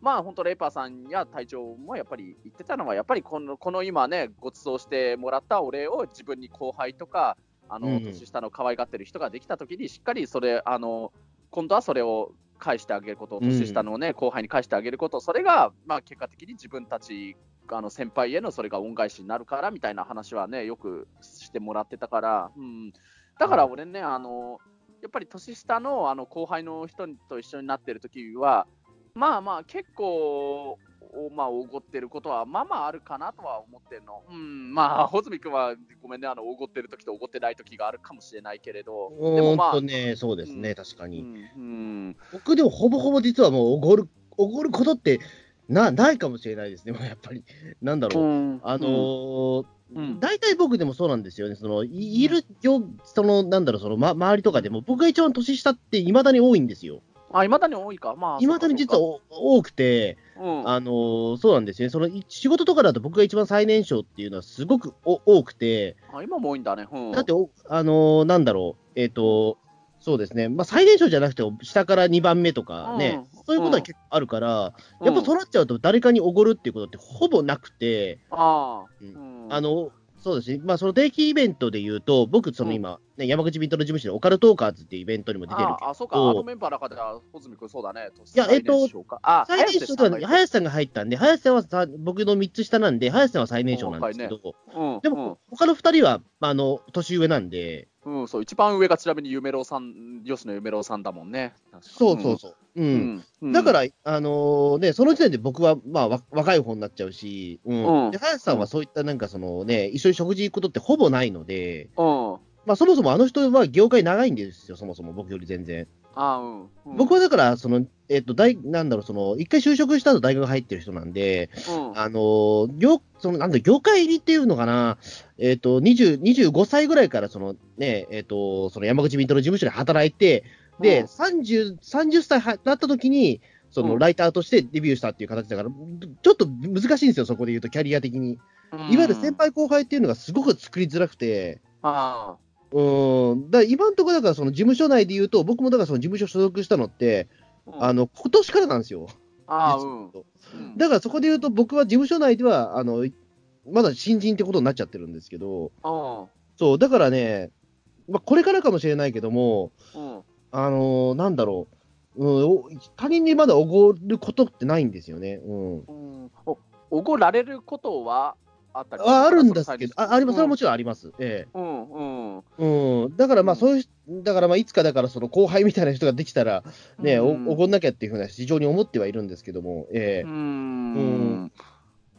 [SPEAKER 3] まあ本当レイパーさんや隊長もやっぱり言ってたのはやっぱりこのこの今ねごちそうしてもらったお礼を自分に後輩とかあの
[SPEAKER 2] うん。
[SPEAKER 3] 年下の可愛がってる人ができた時にしっかりそれあの今度はそれを返してあげること、
[SPEAKER 2] うん。
[SPEAKER 3] 年下の、ね後輩に返してあげること、それが、まあ、結果的に自分たち、あの先輩へのそれが恩返しになるからみたいな話はね、よくしてもらってたから、うん、だから俺ね、あのやっぱり年下のあの後輩の人と一緒になってる時は、まあまあ、結構、おまあ、おごってることは、まあまああるかなとは思ってるの。うん、まあ、穂積君はごめんね、あの、おごってる時とおごってない時があるかもしれないけれど、でもまあ、
[SPEAKER 2] ほんとね、そうですね、
[SPEAKER 3] うん
[SPEAKER 2] 確かに。
[SPEAKER 3] うん、うん、
[SPEAKER 2] 僕でもほぼほぼ実はもうおごる、おごることってな、ないかもしれないですね、[laughs] やっぱり。なんだろう。
[SPEAKER 3] うん
[SPEAKER 2] あのー
[SPEAKER 3] うん
[SPEAKER 2] 大体僕でもそうなんですよね。その、いいるよ、その、なんだろう、その、ま、周りとかでも、僕が一番年下って未だに多いんですよ。
[SPEAKER 3] あ、いまだに多いか。まあ、
[SPEAKER 2] 未だに実は多くて、
[SPEAKER 3] うか、
[SPEAKER 2] あのーそうなんですよね。その、い仕事とかだと僕が一番最年少っていうのはすごくお多くて、
[SPEAKER 3] うん、あ今も多いんだね。うん、
[SPEAKER 2] だってお、あのーなんだろう、えっ、と、そうですね、まあ、最年少じゃなくても、下から2番目とかね、
[SPEAKER 3] うん。
[SPEAKER 2] そういうことは結構あるから、
[SPEAKER 3] うん。
[SPEAKER 2] やっぱそうなっちゃうと、誰かにおごるっていうことってほぼなくて、
[SPEAKER 3] ああ、
[SPEAKER 2] あの、そそうですね、まあ、その定期イベントで言うと、僕、その今、ね、山口ビントの事務所でオカルトーカーズっていうイベントにも出てるけど、
[SPEAKER 3] ああ、そうか、あのメンバーの中では、穂積君そうだね。
[SPEAKER 2] いやえっと
[SPEAKER 3] 最年少か。あ、
[SPEAKER 2] 最年少ではな林さんが入ったんで、林さんはさ僕の3つ下なんで、林さんは最年少なんですけど、
[SPEAKER 3] うん、
[SPEAKER 2] でも、他の2人は、まあ、あの年上なんで、
[SPEAKER 3] うん、うん、そう、一番上がちなみに夢郎さん、吉野夢郎さんだもんね。
[SPEAKER 2] そうそうそう。うん。
[SPEAKER 3] うんうん。
[SPEAKER 2] だから、あのーね、その時点で僕は、まあ、わ若い方になっちゃうし、うん。
[SPEAKER 3] うん。
[SPEAKER 2] で、林さんはそういったなんかそのね、一緒に食事行くことってほぼないので、
[SPEAKER 3] うん。
[SPEAKER 2] まあ、そもそもあの人は業界長いんですよ、そもそも僕より全然。
[SPEAKER 3] あうん。うん
[SPEAKER 2] 僕はだから、その、えっ、と、大、なんだろう、その、一回就職した後大学入ってる人なんで、
[SPEAKER 3] うん。
[SPEAKER 2] あのー業、その、なんだ、業界入りっていうのかな、えっ、と、20、25歳ぐらいから、その、ね、えっ、と、その山口ビントの事務所で働いて、で、
[SPEAKER 3] うん
[SPEAKER 2] 30、30歳はなった時に、その、
[SPEAKER 3] うん
[SPEAKER 2] ライターとしてデビューしたっていう形だから、ちょっと難しいんですよ、そこで言うと、キャリア的に。いわゆる先輩後輩っていうのがすごく作りづらくて、
[SPEAKER 3] あ
[SPEAKER 2] うーん、だ今のところ、だからその事務所内で言うと、僕もだからその事務所所属したのって、
[SPEAKER 3] あ。
[SPEAKER 2] あの、今年からなんですよ。
[SPEAKER 3] あうん。
[SPEAKER 2] だからそこで言うと、僕は事務所内では、あの、まだ新人ってことになっちゃってるんですけど、
[SPEAKER 3] あ
[SPEAKER 2] そう、だからね、まあ、これからかもしれないけども、
[SPEAKER 3] あ。うん。
[SPEAKER 2] あのーなんだろう、うん、お他人にまだおごることってないんですよね。うん。
[SPEAKER 3] うん。お、おごられることはあったり
[SPEAKER 2] ああるんですけど、ああります、それはも
[SPEAKER 3] ち
[SPEAKER 2] ちろんあります。え
[SPEAKER 3] うん、うん。
[SPEAKER 2] え。うん。だからまあ、そういう、だからまあ、いつかだから、その後輩みたいな人ができたら、ね、お
[SPEAKER 3] うん
[SPEAKER 2] おごんなきゃっていうふうな、非常に思ってはいるんですけども、ええ
[SPEAKER 3] う。
[SPEAKER 2] うんん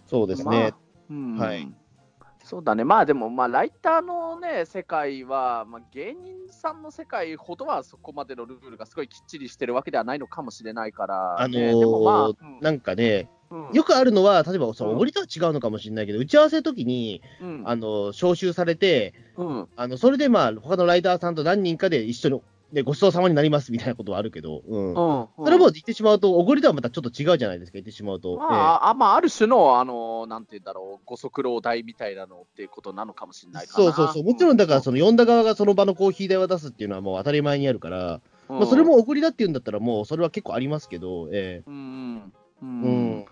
[SPEAKER 2] そうですね。
[SPEAKER 3] うん
[SPEAKER 2] はい。
[SPEAKER 3] そうだね、まあでも、まあ、ライターのね、世界は、まあ、芸人さんの世界ほどはそこまでのルールがすごいきっちりしてるわけではないのかもしれないから、
[SPEAKER 2] あの
[SPEAKER 3] ねでもまあ
[SPEAKER 2] ーなんかね、
[SPEAKER 3] うん
[SPEAKER 2] よくあるのは、例えば、その、
[SPEAKER 3] うん
[SPEAKER 2] おごりとは違うのかもしれないけど、打ち合わせの時に、
[SPEAKER 3] うん
[SPEAKER 2] あの、招集されて、
[SPEAKER 3] うん
[SPEAKER 2] あの、それでまあ、他のライターさんと何人かで一緒に、で、ごちそうさまになりますみたいなことはあるけど、うん。
[SPEAKER 3] うん
[SPEAKER 2] それも言ってしまうと、おごりとはまたちょっと違うじゃないですか、言ってしまうと。
[SPEAKER 3] まあ、あまあ、ある種の、あの、なんて言うんだろう、ご足労代みたいなのっていうことなのかもしれないかな。
[SPEAKER 2] そうそうそう。もちろん、だから、そ
[SPEAKER 3] の、
[SPEAKER 2] の、呼んだ側がその場のコーヒー代を出すっていうのはもう当たり前にあるから、まあ、それもおごりだっていうんだったら、もうそれは結構ありますけど、え
[SPEAKER 3] うん、う
[SPEAKER 2] え
[SPEAKER 3] ん、
[SPEAKER 2] うん。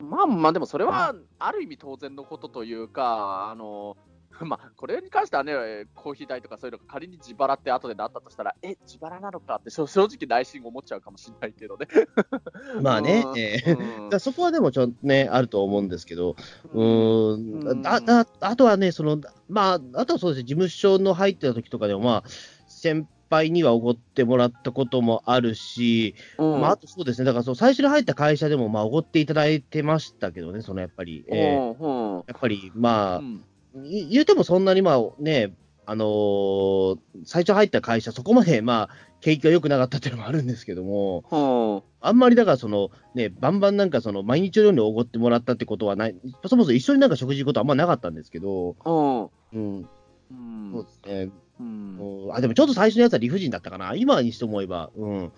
[SPEAKER 3] まあまあ、でもそれはある意味当然のことというか、あの、[laughs] まあ、これに関してはね、コーヒー代とかそういうのが仮に自腹って後でなったとしたら、え、自腹なのかって正正直内心思っちゃうかもしれないけどね。[laughs]
[SPEAKER 2] まあね。
[SPEAKER 3] うん。
[SPEAKER 2] ええ
[SPEAKER 3] うん
[SPEAKER 2] だからそこはでもちょっとね、あると思うんですけど、う
[SPEAKER 3] うん。
[SPEAKER 2] あだあとはね、その、まあ、あとはそうですね、事務所の入ってた時とかでも、まあ、先輩にはおごってもらったこともあるし、
[SPEAKER 3] うん。
[SPEAKER 2] まあ、あとそうですね、だからそう最初に入った会社でも、まあ、おごっていただいてましたけどね、そのやっぱり、ええ。
[SPEAKER 3] うんうん。
[SPEAKER 2] やっぱり、まあ、
[SPEAKER 3] うん。
[SPEAKER 2] い言うてもそんなにまあね、あのー最初入った会社、そこまでまあ、景気が良くなかったっていうのもあるんですけども、
[SPEAKER 3] うん。
[SPEAKER 2] あんまりだからその、ね、バンバンなんかその、毎日のようにおごってもらったってことはない、そもそも一緒になんか食事行くことはあんまなかったんですけど、
[SPEAKER 3] うん。
[SPEAKER 2] うん、
[SPEAKER 3] うん。
[SPEAKER 2] そうですね。
[SPEAKER 3] うん
[SPEAKER 2] うんあ、でもちょっと最初のやつは理不尽だったかな。今にして思えば。うん。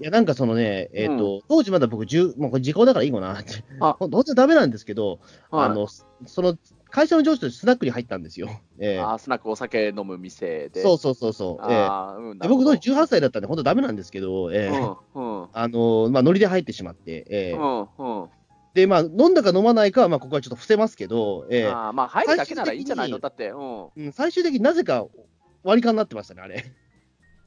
[SPEAKER 2] いや、なんかそのね、えっ、と、当時まだ僕10、まあこれ時効だからいいかなって。[laughs] 当はダメなんですけど、
[SPEAKER 3] はい
[SPEAKER 2] あの、その、会社の上司とスナックに入ったんですよ。ええ
[SPEAKER 3] あースナックお酒飲む店で。
[SPEAKER 2] そうそうそうそう。え
[SPEAKER 3] ーうん
[SPEAKER 2] で僕当時
[SPEAKER 3] なる
[SPEAKER 2] 18歳だったんで、本当ダメなんですけど、ええ
[SPEAKER 3] ほどうんうん
[SPEAKER 2] あの、まあ、ノリで入ってしまって、ええ
[SPEAKER 3] うんうん
[SPEAKER 2] で、まあ、飲んだか飲まないかは、まあ、ここはちょっと伏せますけど、ええ
[SPEAKER 3] あーまあ、入るだけならいいんじゃないの？
[SPEAKER 2] 最
[SPEAKER 3] だって、うん。
[SPEAKER 2] うん最終的になぜか割り勘になってましたね、あれ。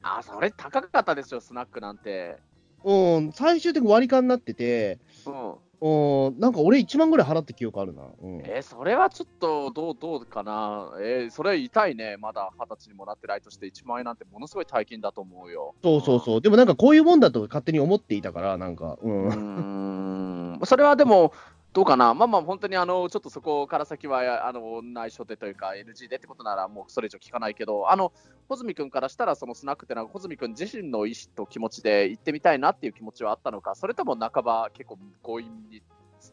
[SPEAKER 3] あー、それ高かったですよ、スナックなんて。
[SPEAKER 2] うん、最終的に割り勘になってて、
[SPEAKER 3] うん。
[SPEAKER 2] うん、なんか俺1万ぐらい払った記憶あるな。うん、
[SPEAKER 3] えーそれはちょっと、どう、どうかな。えーそれは痛いね。まだ二十歳にもなってないとして、1万円なんてものすごい大金だと思うよ。
[SPEAKER 2] そうそうそう。でもなんかこういうもんだと勝手に思っていたから、なんか、うん。
[SPEAKER 3] うーん。それはでも、どうかな？まあまあ、本当にあの、ちょっとそこから先は、あの、内緒でというか、NG でってことなら、もうそれ以上聞かないけど、あの、穂積君からしたら、そのスナックってのは、穂積君自身の意思と気持ちで行ってみたいなっていう気持ちはあったのか、それとも半ば結構強引に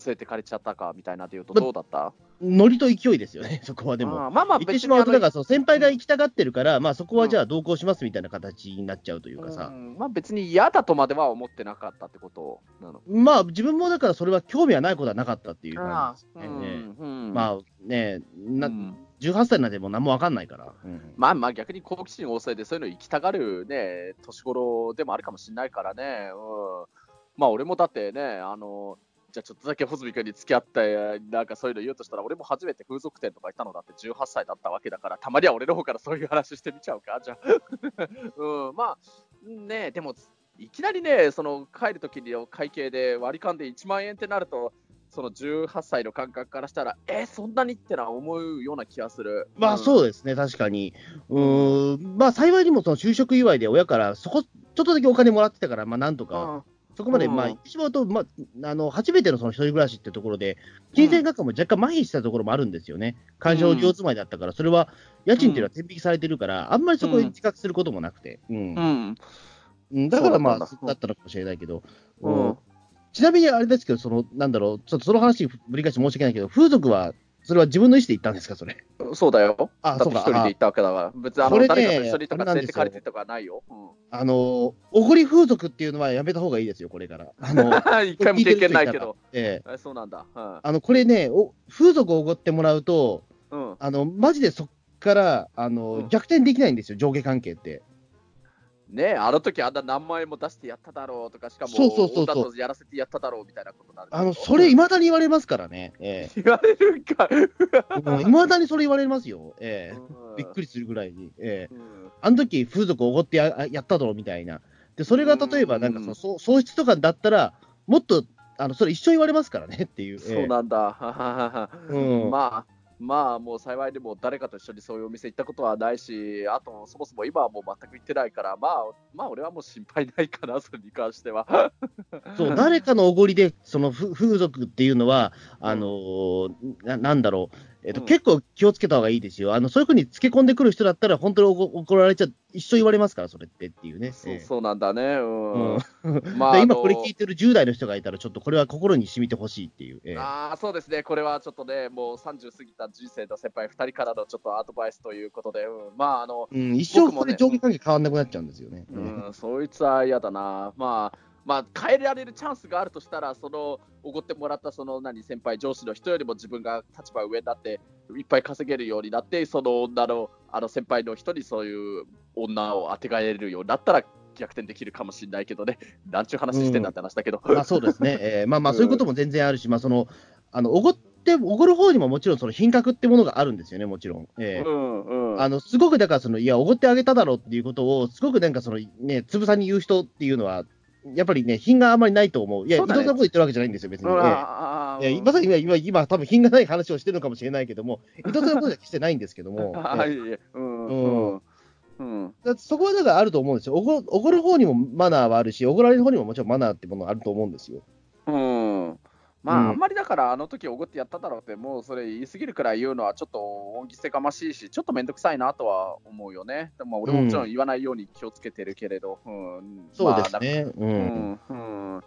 [SPEAKER 3] 連れてかれちゃったかみたいなでいうと、どうだった？
[SPEAKER 2] ノリと勢いですよね、[laughs] そこはで
[SPEAKER 3] あ
[SPEAKER 2] も。
[SPEAKER 3] ーまあまあ、
[SPEAKER 2] 言ってしまうと、だから
[SPEAKER 3] ら
[SPEAKER 2] その先輩が行きたがってるから、まあそこはじゃあ同行しますみたいな形になっちゃうというかさ。
[SPEAKER 3] まあ別に嫌だとまでは思ってなかったってことなの？
[SPEAKER 2] まあ自分もだからそれは興味はないことはなかったっていう感じですね。
[SPEAKER 3] うん
[SPEAKER 2] ね
[SPEAKER 3] うん
[SPEAKER 2] まあね、な
[SPEAKER 3] うん
[SPEAKER 2] 18歳なんてもう何もわかんないから。うん
[SPEAKER 3] まあまあ逆に好奇心旺盛でそういうの行きたがるね、年頃でもあるかもしれないからね。うん、まあ俺もだってね、あの、じゃあちょっとだけ穂積君に付き合って、なんかそういうの言うとしたら、俺も初めて風俗店とか行ったのだって18歳だったわけだから、たまには俺の方からそういう話してみちゃうか、じゃあ。[laughs] うん、まあ、ねでも、いきなりね、その帰るときの会計で割り勘で1万円ってなると、その18歳の感覚からしたら、えそんなにってのは思うような気がする。
[SPEAKER 2] まあ
[SPEAKER 3] うん
[SPEAKER 2] そうですね、確かに。うーん、まあ幸いにもその就職祝いで親からそこ、ちょっとだけお金もらってたから、まあなんとか、そこまで、
[SPEAKER 3] うん
[SPEAKER 2] まあ言ってしまうと、まあ、あの、初めてのその一人暮らしってところで、金銭額も若干麻痺したところもあるんですよね。干渉上住まいだったから、それは、家賃っていうのは天引きされてるから、あんまりそこで自覚することもなくて。うん
[SPEAKER 3] う。ん。
[SPEAKER 2] うんだからまあ、
[SPEAKER 3] だった
[SPEAKER 2] のかもしれないけど、
[SPEAKER 3] う
[SPEAKER 2] うん
[SPEAKER 3] ん。
[SPEAKER 2] ちなみにあれですけど、その、なんだろう、ちょっとその話ぶり返して申し訳ないけど、風俗は、それは自分の意思で行ったんですか、それ？
[SPEAKER 3] そうだよ。
[SPEAKER 2] あ、そうか。あ
[SPEAKER 3] 一人で行ったわけだから。別にあの、
[SPEAKER 2] ね
[SPEAKER 3] 誰かと一緒にとか連れて借りてとかないよ。うん
[SPEAKER 2] あの、おごり風俗っていうのはやめた方がいいですよ、これから。あの、[laughs]
[SPEAKER 3] 一回も経験ないけど。
[SPEAKER 2] ええ
[SPEAKER 3] えそうなんだ。うん
[SPEAKER 2] あの、これね、お風俗をおごってもらうと、
[SPEAKER 3] うん。
[SPEAKER 2] あの、マジでそっから、あの、
[SPEAKER 3] うん
[SPEAKER 2] 逆転できないんですよ、上下関係って。
[SPEAKER 3] ねえ、あの時あんな何万円も出してやっただろうとか、しかも、
[SPEAKER 2] そうそうそうそう
[SPEAKER 3] やらせてやっただろうみたいなことになる。
[SPEAKER 2] あの、それ、未だに言われますからね。え
[SPEAKER 3] 言われるんか。
[SPEAKER 2] えうん未だにそれ言われますよ。ええ
[SPEAKER 3] うん
[SPEAKER 2] びっくりするぐらいに。ええ
[SPEAKER 3] うん
[SPEAKER 2] あの時、風俗をおごってややっただろうみたいな。で、それが例えば、なんかその、喪失とかだったら、もっと、あの、それ一生言われますからねっていう。ええ
[SPEAKER 3] そうなんだ。
[SPEAKER 2] うん
[SPEAKER 3] まあ、まあ、もう幸いにも誰かと一緒にそういうお店行ったことはないし、あと、そもそも今はもう全く行ってないから、まあ、まあ、俺はもう心配ないかな、それに関しては。
[SPEAKER 2] そう、[laughs] 誰かのおごりで、そのふ風俗っていうのは、あのーななんだろう、えっと
[SPEAKER 3] うん
[SPEAKER 2] 結構気をつけた方がいいですよ。あのそういうふうにつけ込んでくる人だったら、本当に怒られちゃ、一生言われますから、それってっていうね。ええ
[SPEAKER 3] そうそうなんだね。うん。
[SPEAKER 2] うん [laughs]
[SPEAKER 3] まあ、
[SPEAKER 2] で今、これ聞いてる10代の人がいたら、ちょっとこれは心に染みてほしいっていう。ええ
[SPEAKER 3] ああ、そうですね。これはちょっとね、もう30過ぎた人生の先輩2人からのちょっとアドバイスということで、うん、まあ、あの、
[SPEAKER 2] うん、一生これ上下関係変わんなくなっちゃうんですよね。
[SPEAKER 3] うん、そいつは嫌だな。まあ、まあ、変えられるチャンスがあるとしたら、その、おごってもらったその、何、先輩、上司の人よりも自分が立場上になって、いっぱい稼げるようになって、その女の、あの先輩の人にそういう女を当てがえるようになったら、逆転できるかもしれないけどね。なんちゅう話してんだって話だけど。
[SPEAKER 2] まあそうですね。えー [laughs] まあまあそういうことも全然あるし、まあその、あの、おごって、おごる方にももちろんその品格ってものがあるんですよね、もちろん。えー
[SPEAKER 3] うんうん。
[SPEAKER 2] あの、すごくだからその、いや、おごってあげただろうっていうことを、すごくなんかその、ね、つぶさに言う人っていうのは、やっぱりね、品があんまりないと思う。いや、
[SPEAKER 3] ね。
[SPEAKER 2] 藤さんのこと言ってるわけじゃないんですよ、別に。
[SPEAKER 3] うん
[SPEAKER 2] え
[SPEAKER 3] あー
[SPEAKER 2] ええ。今さ今、今、今、多分品がない話をしてるのかもしれないけども、[laughs] 伊藤さんのことは決してないんですけども、[laughs]
[SPEAKER 3] い、うん、うん、うん、
[SPEAKER 2] だってそこはだからあると思うんですよ。おごおごる方にもマナーはあるし、おごられる方にももちろんマナーってものがあると思うんですよ。
[SPEAKER 3] うん。まあ、
[SPEAKER 2] うん
[SPEAKER 3] あんまりだから、あの時おごってやっただろうって、もうそれ言い過ぎるくらい言うのは、ちょっと恩着せがましいし、ちょっとめんどくさいなとは思うよね。でも、俺ももちろん言わないように気をつけてるけれど、うん。
[SPEAKER 2] そうです
[SPEAKER 3] まあ
[SPEAKER 2] ね。う。
[SPEAKER 3] うんん、うん。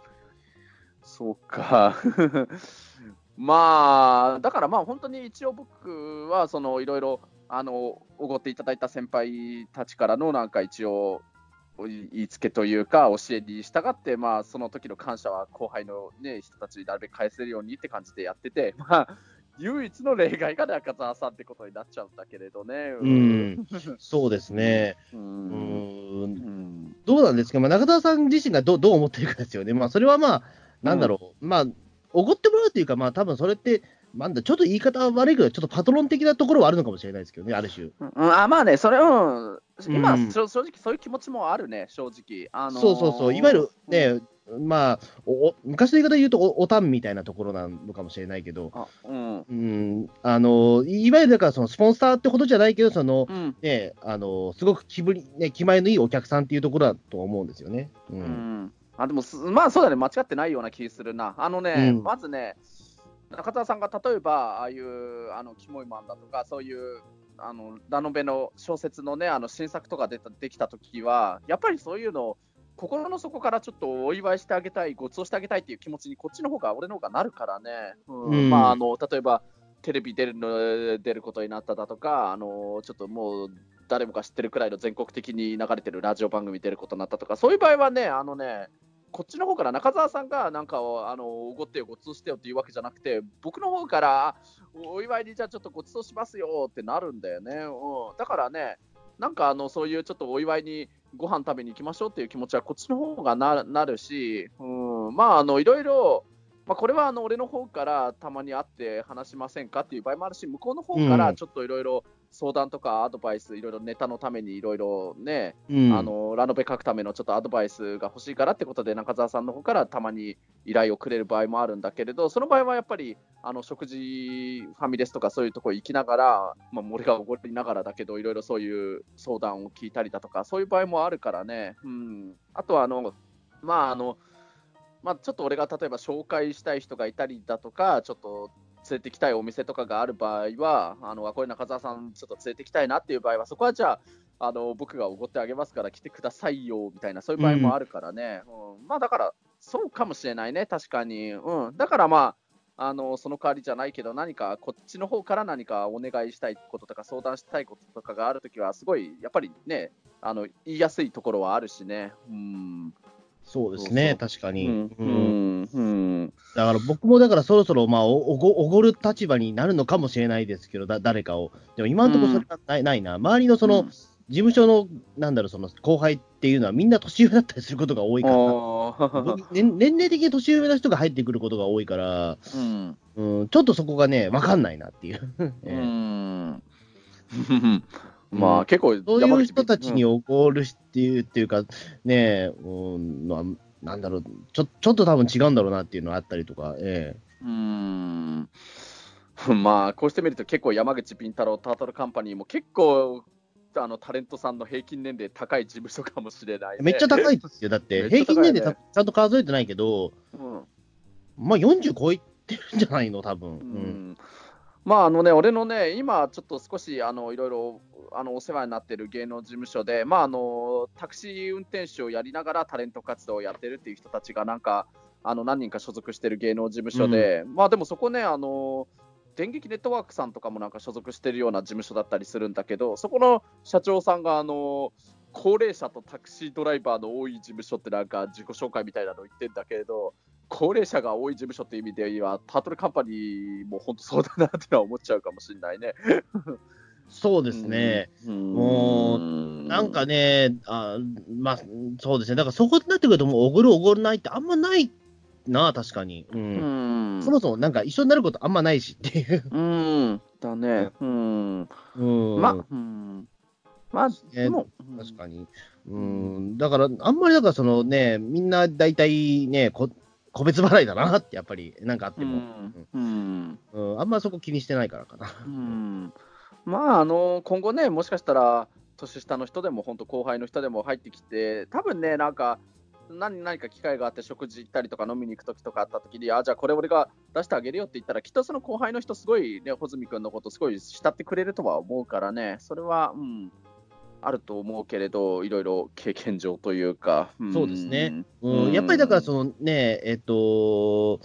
[SPEAKER 3] そうか。[laughs] まあ、だからまあ、本当に一応僕は、そのいろいろ、あの、おごっていただいた先輩たちからの、なんか一応、言いつけというか、教えに従って、まあ、その時の感謝は後輩の、ね、人たちになるべく返せるようにって感じでやってて、[laughs] まあ、唯一の例外が中澤さんってことになっちゃうんだけれどね。
[SPEAKER 2] うん。そうですね。
[SPEAKER 3] う。
[SPEAKER 2] うんん。
[SPEAKER 3] うん。
[SPEAKER 2] どうなんですか、まあ、中澤さん自身がどうどう思ってるかですよね。まあ、それはまあ、なんだろう。まあ、おごってもらうっていうか、まあ、多分それって、なんだ、ちょっと言い方は悪いけど、ちょっとパトロン的なところはあるのかもしれないですけどね、ある種。
[SPEAKER 3] うん、あまあね、それ、うん、今、
[SPEAKER 2] うん
[SPEAKER 3] 正直そういう気持ちもあるね、正直。あのー
[SPEAKER 2] そうそうそう、いわゆるね、まあ、おお昔の言い方で言うとお、おたんみたいなところなのかもしれないけど、
[SPEAKER 3] あうん、
[SPEAKER 2] うん、あの、いいわゆるだからそのスポンサーってことじゃないけど、その、
[SPEAKER 3] うん、
[SPEAKER 2] ね、あの、すごく気ぶり、ね、気前のいいお客さんっていうところだと思うんですよね。う。
[SPEAKER 3] うんん。あ、でもす、まあそうだね、間違ってないような気するな。あのね、
[SPEAKER 2] うん
[SPEAKER 3] まずね、中澤さんが例えば、ああいう、あの、キモイマンだとか、そういう、あの、ラノベの小説のね、あの、新作とか出たできたときは、やっぱりそういうのを、心の底からちょっとお祝いしてあげたい、ご馳走してあげたいっていう気持ちに、こっちの方が、俺の方がなるからね。うん
[SPEAKER 2] うん
[SPEAKER 3] まあ、あの、例えば、テレビ出るの出ることになっただとか、あのちょっともう誰もが知ってるくらいの全国的に流れてるラジオ番組出ることになったとか、そういう場合はね、あのね、こっちの方から中澤さんがなんかをあのおごってよ、ご馳走してよっていうわけじゃなくて、僕の方からおお祝いにじゃあちょっとご馳走しますよってなるんだよね。うん、だからね、なんかあのそういうちょっとお祝いにご飯食べに行きましょうっていう気持ちはこっちの方がななるし、うん、まああのいろいろ、まあ、これはあの俺の方からたまに会って話しませんかっていう場合もあるし、向こうの方からちょっといろいろ相談とかアドバイス、いろいろネタのためにいろいろね、
[SPEAKER 2] うん。
[SPEAKER 3] あのラノベ書くためのちょっとアドバイスが欲しいからってことで、中澤さんの方からたまに依頼をくれる場合もあるんだけれど、その場合はやっぱりあの食事、ファミレスとかそういうところ行きながら、まあ、俺がおごりながらだけど、いろいろそういう相談を聞いたりだとか、そういう場合もあるからね、うん、あとはあの、まああの、まあ、ちょっと俺が例えば紹介したい人がいたりだとか、ちょっと連れてきたいお店とかがある場合は、あのこれ中澤さん、ちょっと連れてきたいなっていう場合は、そこはじゃあ、あの僕がおごってあげますから来てくださいよみたいな、そういう場合もあるからね、うん。まあだから、そうかもしれないね、確かに。うん、だからまああのその代わりじゃないけど、何かこっちの方から何かお願いしたいこととか、相談したいこととかがあるときは、すごいやっぱりねあの、言いやすいところはあるしね。うん。
[SPEAKER 2] そうですね、
[SPEAKER 3] そ
[SPEAKER 2] 確かに。
[SPEAKER 3] うん
[SPEAKER 2] う
[SPEAKER 3] うんんうん。
[SPEAKER 2] だから僕もだからそろそろまあおおごおごる立場になるのかもしれないですけど、だ誰かを。でも今のところそれがない,、ないな。周りのその、事務所の、なんだろう、その後輩っていうのはみんな年上だったりすることが多いから、
[SPEAKER 3] あー。
[SPEAKER 2] 僕 [laughs] 年年齢的に年上の人が入ってくることが多いから、
[SPEAKER 3] うん。
[SPEAKER 2] うん、ちょっとそこがね、わかんないなっていう。
[SPEAKER 3] う [laughs]
[SPEAKER 2] ええ。
[SPEAKER 3] ん [laughs] まあ結構、
[SPEAKER 2] そういう人たちに
[SPEAKER 3] うん
[SPEAKER 2] おごるっていう、っていうか、ねえ、うん、まあなんだろう、ちょちょっと多分違うんだろうなっていうのがあったりとか、え
[SPEAKER 3] うん。[laughs] まあこうしてみると結構山口敏太郎タートルカンパニーも結構あのタレントさんの平均年齢高い事務所かもしれない、ね、
[SPEAKER 2] えめっちゃ高
[SPEAKER 3] い、
[SPEAKER 2] いですよ。だって、
[SPEAKER 3] めっね。
[SPEAKER 2] 平均年齢たちゃんと数えてないけど、
[SPEAKER 3] うん。
[SPEAKER 2] まあ40超えてるんじゃないの、多分。
[SPEAKER 3] う
[SPEAKER 2] うん
[SPEAKER 3] んまああのね、俺のね、今ちょっと少しあのいろいろあのお世話になってる芸能事務所で、まああのタクシー運転手をやりながらタレント活動をやってるっていう人たちがなんかあの何人か所属してる芸能事務所で、まあでもそこね、あの電撃ネットワークさんとかもなんか所属してるような事務所だったりするんだけど、そこの社長さんがあの高齢者とタクシードライバーの多い事務所ってなんか自己紹介みたいなの言ってんだけれど、高齢者が多い事務所っていう意味では、タートルカンパニーも本当そうだなってのは思っちゃうかもしれないね。
[SPEAKER 2] そうですね。
[SPEAKER 3] うん。
[SPEAKER 2] も
[SPEAKER 3] う
[SPEAKER 2] なんかね、あまあ、そうですね。だからそこになってくると、もうおごるおごるないってあんまないな、確かに。う。
[SPEAKER 3] うんん。
[SPEAKER 2] そもそもなんか一緒になることあんまないしっていう。
[SPEAKER 3] うん。だね。うん。
[SPEAKER 2] うん。
[SPEAKER 3] ま、うん。まあ、
[SPEAKER 2] ね
[SPEAKER 3] でも、
[SPEAKER 2] 確かに。うん。だから、あんまりだからそのね、みんな大体ね、こ個別払いだなって、やっぱり、なんかあっても、
[SPEAKER 3] うん。うん。
[SPEAKER 2] うん、あんまそこ気にしてないからかな。
[SPEAKER 3] うんまあ、あの今後ね、もしかしたら年下の人でも、本当、後輩の人でも入ってきて、多分ね、なんか何何か機会があって食事行ったりとか飲みに行くときとかあったときに、あ、じゃあこれ俺が出してあげるよって言ったら、きっとその後輩の人、すごいね、穂積君のこと、すごい慕ってくれるとは思うからね、それは、うん、あると思うけれど、いろいろ経験上というか、ん。
[SPEAKER 2] そうですね。うん。
[SPEAKER 3] うん。
[SPEAKER 2] やっぱりだから、そのね、えっと、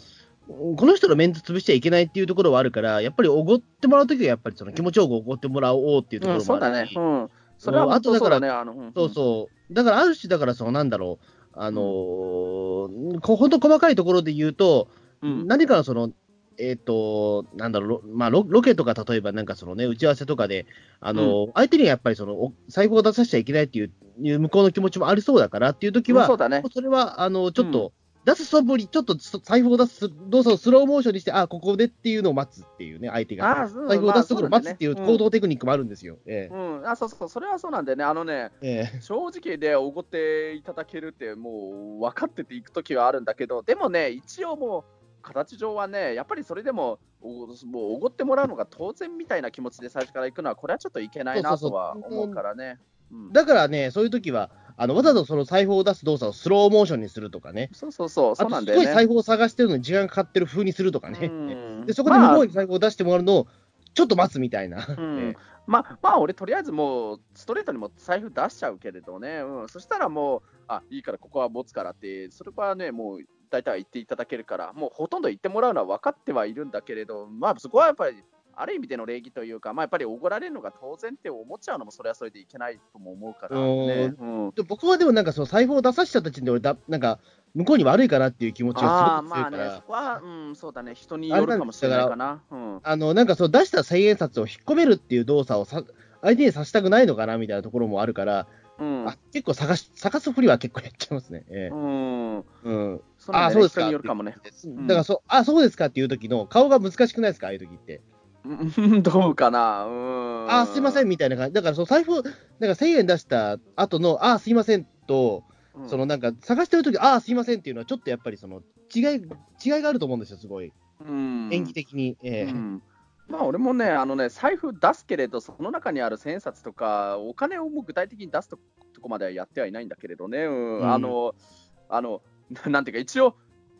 [SPEAKER 2] この人のメンツ潰しちゃいけないっていうところはあるから、やっぱりおごってもらうときは、やっぱりその気持ちよくおごってもらおうっていうとこ
[SPEAKER 3] うん、
[SPEAKER 2] ろ
[SPEAKER 3] そうだね。
[SPEAKER 2] もあるし、、
[SPEAKER 3] うん、それは
[SPEAKER 2] うん。
[SPEAKER 3] 本当
[SPEAKER 2] あとだから
[SPEAKER 3] そうだね、あの、うん
[SPEAKER 2] そうそう。だから、ある種、だから、その、なんだろう、あのーこほんと細かいところで言うと、
[SPEAKER 3] うん。
[SPEAKER 2] 何かのその、えっ、と、なんだろう、ロまあロ、ロケとか例えばなんかそのね、打ち合わせとかで、あの、相手にはやっぱりその、お財布を出させちゃいけないっていう、向こうの気持ちもありそうだからっていう時は、
[SPEAKER 3] そうだね。
[SPEAKER 2] それは、あの、ちょっと、出すそぶり、ちょっとそ財布を出す動作をスローモーションにして、あ、ここでっていうのを待つっていうね、相手が。財布を出すところを
[SPEAKER 3] まあ
[SPEAKER 2] 待つっていう行動テクニックもあるんですよ。え
[SPEAKER 3] うん、うんあそうそう、それはそうなんだよね。あのね、
[SPEAKER 2] ええ
[SPEAKER 3] 正直でおごっていただけるって、もう分かってていくときはあるんだけど、でもね、一応もう、形上はね、やっぱりそれでも、おもうおごってもらうのが当然みたいな気持ちで最初から行くのは、これはちょっといけないなとは思うからね。うん。
[SPEAKER 2] だからね、そういう時は、あのわざとその財布を出す動作をスローモーションにするとかね、
[SPEAKER 3] そうそうそう、
[SPEAKER 2] あ
[SPEAKER 3] そう
[SPEAKER 2] とすごい
[SPEAKER 3] なんだよね。
[SPEAKER 2] 財布を探してるのに時間かかってる風にするとかね、
[SPEAKER 3] うん。
[SPEAKER 2] でそこで向こう
[SPEAKER 3] ま
[SPEAKER 2] に財布を出してもらうのをちょっと待つみたいな。
[SPEAKER 3] まあ、まあ、俺、とりあえずもう、ストレートにも財布出しちゃうけれどね、うん、そしたらもう、あいいから、ここは持つからって、それはね、もう、大体は言っていただけるから、もうほとんど言ってもらうのは分かってはいるんだけれど、まあ、そこはやっぱり、ある意味での礼儀というか、まあ、やっぱりおごられるのが当然って思っちゃうのも、それはそれでいけないとも思うからね。うん
[SPEAKER 2] で僕はでもなんかその財布を出させちゃった時点で俺だ、なんか向こうに悪いかなっていう気持ちが
[SPEAKER 3] ああ、
[SPEAKER 2] すごく強いから、
[SPEAKER 3] まあね、そこは、うん、そうだね、人によるかもしれないかな。うん
[SPEAKER 2] あのなんかその出した千円札を引っ込めるっていう動作をさ相手にさせたくないのかなみたいなところもあるから、
[SPEAKER 3] うん。
[SPEAKER 2] あ結構探し、探すふりは結構やっちゃいますね。ええ
[SPEAKER 3] うん。
[SPEAKER 2] うん。
[SPEAKER 3] そ
[SPEAKER 2] あそうですか
[SPEAKER 3] よるかもね。
[SPEAKER 2] だからそ、あ、そうですかっていう時の顔が難しくないですか、ああいう時って。
[SPEAKER 3] うん [laughs] どうかな。うん。
[SPEAKER 2] あ、すいませんみたいな感じ。だから、その財布、なんか1000円出した後の、あ、すいませんと、
[SPEAKER 3] うん。
[SPEAKER 2] そのなんか探してる時あ、すいませんっていうのは、ちょっとやっぱりその違い、違いがあると思うんですよ、すごい。
[SPEAKER 3] うん、
[SPEAKER 2] 演技的に。ええ
[SPEAKER 3] うんまあ俺もね、あのね、財布出すけれど、その中にある千円札とか、お金をもう具体的に出すととこまではやってはいないんだけれどね、うん。
[SPEAKER 2] うん。
[SPEAKER 3] あの、あの、[laughs] なんていうか、一応、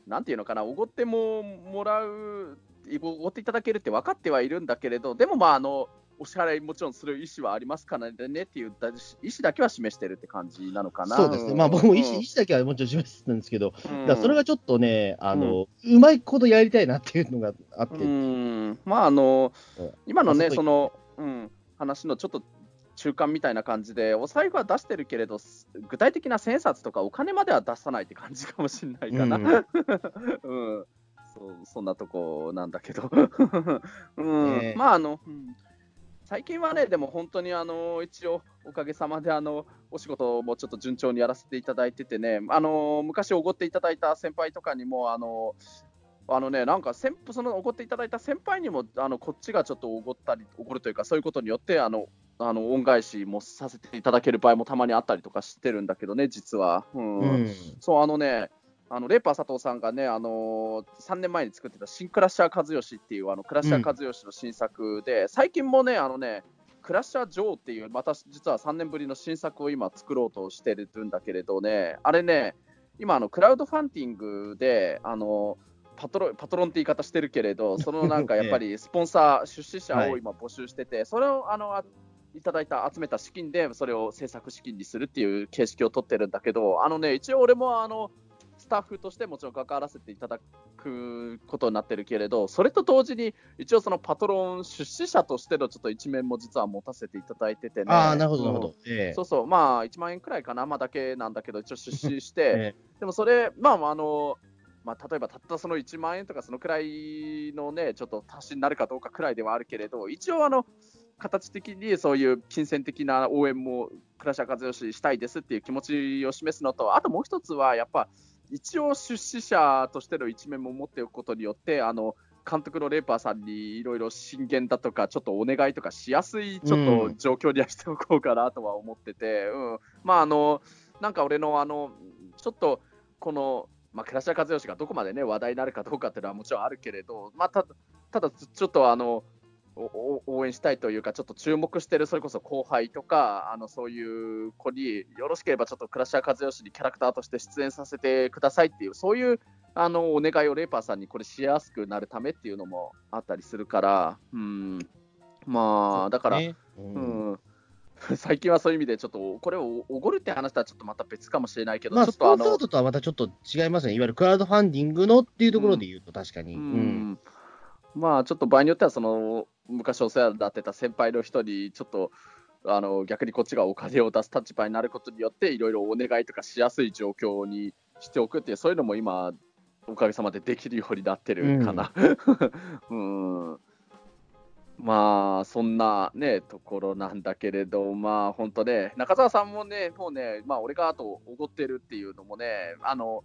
[SPEAKER 3] なんていうのかな、おごってももらう、おごっていただけるって分かってはいるんだけれど、でもまあ、あの、お支払いもちろんする意思はありますからねっていう意思だけは示してるって感じなのかな。
[SPEAKER 2] そうですね。まあ僕も意思、意思だけはもちろん示してたんですけど、
[SPEAKER 3] うん。
[SPEAKER 2] それがちょっとね、あの、うまいことやりたいなっていうのがあって、
[SPEAKER 3] うん。まああの
[SPEAKER 2] うん
[SPEAKER 3] 今のね
[SPEAKER 2] あそ
[SPEAKER 3] の、うん、話のちょっと中間みたいな感じでお財布は出してるけれどす具体的な千円札とかお金までは出さないって感じかもしれないかな、うん。[laughs] そうそんなとこなんだけど、[laughs] うん。まああの、うん最近はねでも本当にあの一応おかげさまであのお仕事もちょっと順調にやらせていただいててねあの昔おごっていただいた先輩とかにもあのあのね、なんか先そのおごっていただいた先輩にもあのこっちがちょっとおごったり、おごるというか、そういうことによってあのあの恩返しもさせていただける場合もたまにあったりとかしてるんだけどね、実は。うん
[SPEAKER 2] うん
[SPEAKER 3] そう、あのね、あのレーパー佐藤さんがね、あのー3年前に作ってた新クラッシャー和義っていうあのクラッシャー和義の新作で、最近もね、あのね、クラッシャージョーっていう、また実は3年ぶりの新作を今作ろうとしてるんだけれどね、あれね、今、あのクラウドファンディングで、あのパトロパトロンって言い方してるけれど、そのなんかやっぱり [laughs] スポンサー、出資者を今募集してて、それをあのあいただいた、集めた資金で、それを制作資金にするっていう形式を取ってるんだけど、あのね、一応俺もあの、スタッフとしてもちろん関わらせていただくことになってるけれど、それと同時に、一応そのパトロン出資者としてのちょっと一面も実は持たせていただいててね。
[SPEAKER 2] ああ、なるほど、なるほ
[SPEAKER 3] うん。
[SPEAKER 2] ど。ええ。
[SPEAKER 3] そうそう、まあ、1万円くらいかな、まあ、だけなんだけど、一応出資して、[laughs]
[SPEAKER 2] え
[SPEAKER 3] でもそれ、まあ、あの、まあ、例えばたったその1万円とか、そのくらいのね、ちょっと足しになるかどうかくらいではあるけれど、一応、あの、形的にそういう金銭的な応援も、倉社和義したいですっていう気持ちを示すのと、あともう一つは、やっぱ、一応出資者としての一面も持っておくことによって、あの、監督のレーパーさんにいろいろ進言だとか、ちょっとお願いとかしやすいちょっと状況にはしておこうかなとは思ってて、うん、まああの、なんか俺のあの、ちょっとこの、まあ、倉科和義がどこまでね、話題になるかどうかっていうのはもちろんあるけれど、まあ、たただ、ちょっとあの、応援したいというか、ちょっと注目してる、それこそ後輩とか、あのそういう子に、よろしければちょっと倉科和義にキャラクターとして出演させてくださいっていう、そういうあのお願いをレーパーさんにこれしやすくなるためっていうのもあったりするから、うん、まあ、だから、
[SPEAKER 2] ねうん。
[SPEAKER 3] うん、[laughs] 最近はそういう意味で、ちょっとこれをおごるって話とはちょっとまた別かもしれないけど、
[SPEAKER 2] まあ、
[SPEAKER 3] ちょっと
[SPEAKER 2] ンサー、ドとはまたちょっと違いますね。いわゆるクラウドファンディングのっていうところで言うと、確かに。
[SPEAKER 3] う
[SPEAKER 2] うん
[SPEAKER 3] ん。まあちょっと場合によってはその昔お世話になってた先輩の人にちょっとあの逆にこっちがお金を出す立場になることによっていろいろお願いとかしやすい状況にしておくっていうそういうのも今おかげさまでできるようになってるかな。うんまあそんなねところなんだけれどまあ本当ね中澤さんもねもうねまあ俺があとおごってるっていうのもねあの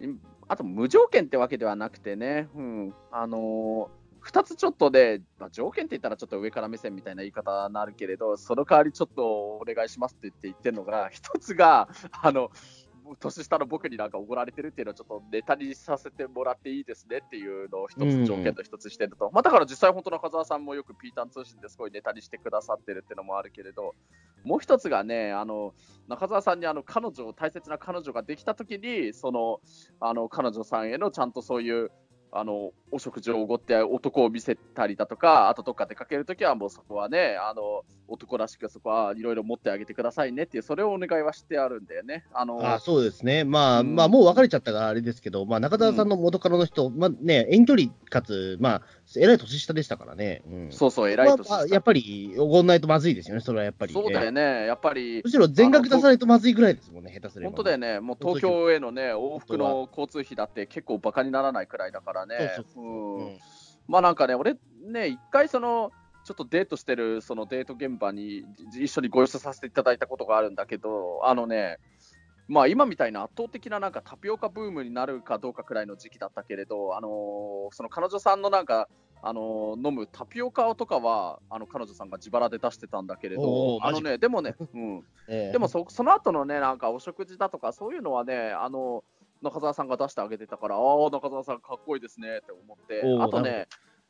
[SPEAKER 3] んあと無条件ってわけではなくてね、うん、あの2つちょっとで、まあ、条件って言ったらちょっと上から目線みたいな言い方になるけれど、その代わりちょっとお願いしますって言って言ってるのが、[laughs] 1つが、あの、年下の僕になんかおごられてるっていうのをちょっとネタにさせてもらっていいですねっていうのを一つ条件と一つしてると、まあだから実際本当中澤さんもよくピータン通信ですごいネタにしてくださってるっていうのもあるけれど、もう一つがね、あの、中澤さんにあの彼女、大切な彼女ができたときに、その、あの、彼女さんへのちゃんとそういう、あの、お食事をおごって男を見せたりだとか、あとどっか出かけるときはもうそこはね、あの、男らしくそこはいろいろ持ってあげてくださいねっていう、それをお願いはしてあるんだよね。あの、
[SPEAKER 2] あそうですね、まあ、
[SPEAKER 3] うん
[SPEAKER 2] まあ、もう別れちゃったからあれですけど、まあ、中澤さんの元カノの人、まあね、遠距離かつ、まあ、えらい年下でしたからね。うん、
[SPEAKER 3] そうそう、偉いと
[SPEAKER 2] まあまあやっぱり、おごんないとまずいですよね、それはやっぱり、
[SPEAKER 3] そうだよね、やっぱり。
[SPEAKER 2] む、しろ全額出さないとまずいぐらいですもんね、下手すれば。
[SPEAKER 3] 本当だよね、もう東京へのね、往復の交通費だって結構バカにならないくらいだからね。
[SPEAKER 2] そうそう。
[SPEAKER 3] うん。
[SPEAKER 2] うん。
[SPEAKER 3] まあなんかね、俺ね、一回その、ちょっとデートしてるそのデート現場に一緒にご一緒させていただいたことがあるんだけど、あのね、まあ、今みたいな圧倒的ななんかタピオカブームになるかどうかくらいの時期だったけれど、あのーその彼女さんのなんか、あのー飲むタピオカとかはあの彼女さんが自腹で出してたんだけれ
[SPEAKER 2] お
[SPEAKER 3] ど、あのね、でもね、[laughs] うん、
[SPEAKER 2] ええ。
[SPEAKER 3] でもそその後のね、なんかお食事だとか、そういうのはね、あの中澤さんが出してあげてたから、ああ、中澤さんかっこいいですねって思ってあとね、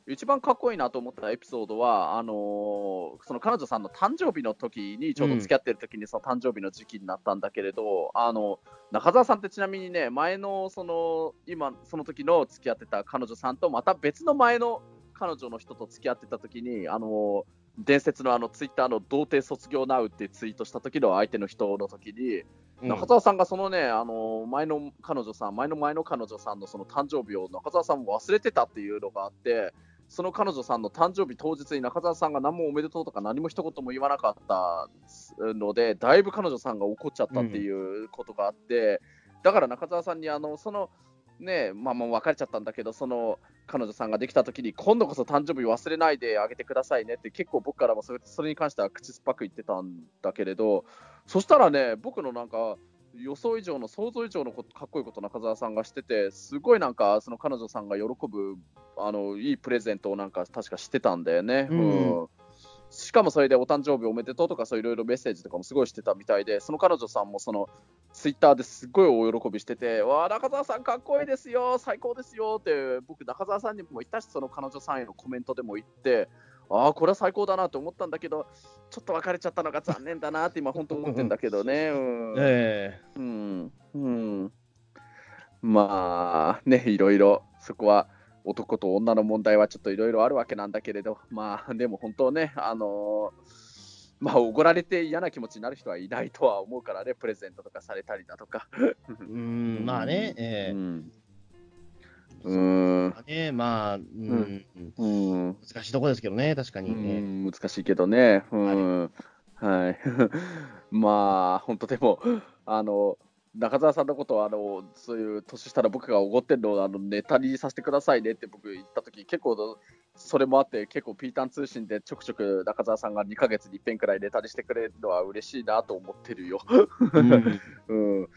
[SPEAKER 3] 一番かっこいいなと思ったエピソードは、あのーその彼女さんの誕生日の時に、ちょうど付き合ってる時にその誕生日の時期になったんだけれど、あの中澤さんってちなみにね、前のその今、その時の付き合ってた彼女さんと、また別の前の彼女の人と付き合ってた時に、あのー伝説のあのツイッターの童貞卒業ナウってツイートした時の相手の人の時に、
[SPEAKER 2] うん。
[SPEAKER 3] 中澤さんがそのね、あの前の彼女さん、前の前の彼女さんのその誕生日を中澤さんも忘れてたっていうのがあって、その彼女さんの誕生日当日に中澤さんが何もおめでとうとか何も一言も言わなかったので、だいぶ彼女さんが怒っちゃったっていうことがあって、だから中澤さんにあのそのね、まあもう別れちゃったんだけど、その彼女さんができた時に今度こそ誕生日忘れないであげてくださいねって結構僕からもそれそれに関しては口酸っぱく言ってたんだけれど、そしたらね、僕のなんか、予想以上の想像以上のことかっこいいこと中澤さんがしてて、すごいなんか、その彼女さんが喜ぶあのいいプレゼントをなんか確かしてたんだよね。
[SPEAKER 2] うん
[SPEAKER 3] しかもそれでお誕生日おめでとうとか、そういろいろメッセージとかもすごいしてたみたいで、その彼女さんもそのツイッターですごい大喜びしてて、わあ、中澤さんかっこいいですよ、最高ですよって、僕、中澤さんにも言ったし、その彼女さんへのコメントでも言って、ああ、これは最高だなと思ったんだけど、ちょっと別れちゃったのが残念だなって今、本当思ってんだけどね。[laughs] うん
[SPEAKER 2] え
[SPEAKER 3] うん、うん、まあね、いろいろ、そこは男と女の問題はちょっといろいろあるわけなんだけれど、まあでも本当ね、あのーまあ、おごられて嫌な気持ちになる人はいないとは思うからね、プレゼントとかされたりだとか。
[SPEAKER 2] えうん、まあね、ええ
[SPEAKER 3] うん。うん。
[SPEAKER 2] まあね、まあ、うん、
[SPEAKER 3] うん。
[SPEAKER 2] 難しいとこですけどね、確かに。
[SPEAKER 3] う
[SPEAKER 2] ええ。
[SPEAKER 3] ん難しいけどね、うん。はい、[laughs] まあ、本当でも、あの中澤さんのことはあの、そういう年下の僕がおごってるのをあのネタにさせてくださいねって僕言ったとき、結構、それもあって、結構、ピータン通信でちょくちょく中澤さんが2ヶ月に一遍くらいネタにしてくれるのは嬉しいなと思ってるよ。
[SPEAKER 2] うん。[laughs]
[SPEAKER 3] うん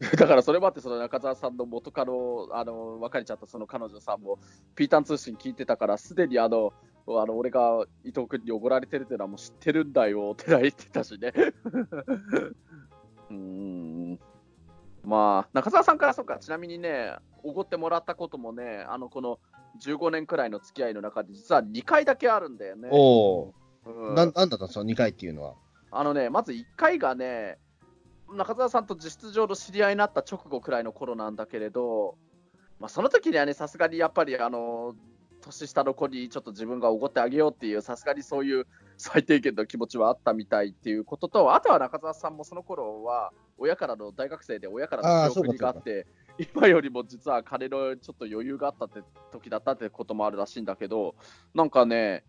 [SPEAKER 3] [laughs] だからそれもあって、その中澤さんの元カノ、あの別れちゃったその彼女さんも、ピータン通信聞いてたから、すでにあの、あの俺が伊藤君におごられてるっていうのはもう知ってるんだよって言ってたしね。[laughs] うんまあ、中澤さんからそうか、ちなみにね、おごってもらったこともね、あのこの15年くらいの付き合いの中で、実は2回だけあるんだよね。
[SPEAKER 2] お
[SPEAKER 3] うん
[SPEAKER 2] お、なんなんだったんですか、2回っていうのは。
[SPEAKER 3] あのね、まず1回がね、中澤さんと実質上の知り合いになった直後くらいの頃なんだけれど、まあ、その時にはね、さすがにやっぱり、あの、年下の子にちょっと自分がおごってあげようっていう、さすがにそういう最低限の気持ちはあったみたいっていうことと、あとは中澤さんもその頃は、親からの大学生で親からの仕送りがあって、今よりも実は金のちょっと余裕があったって時だったってこともあるらしいんだけど、なんかね、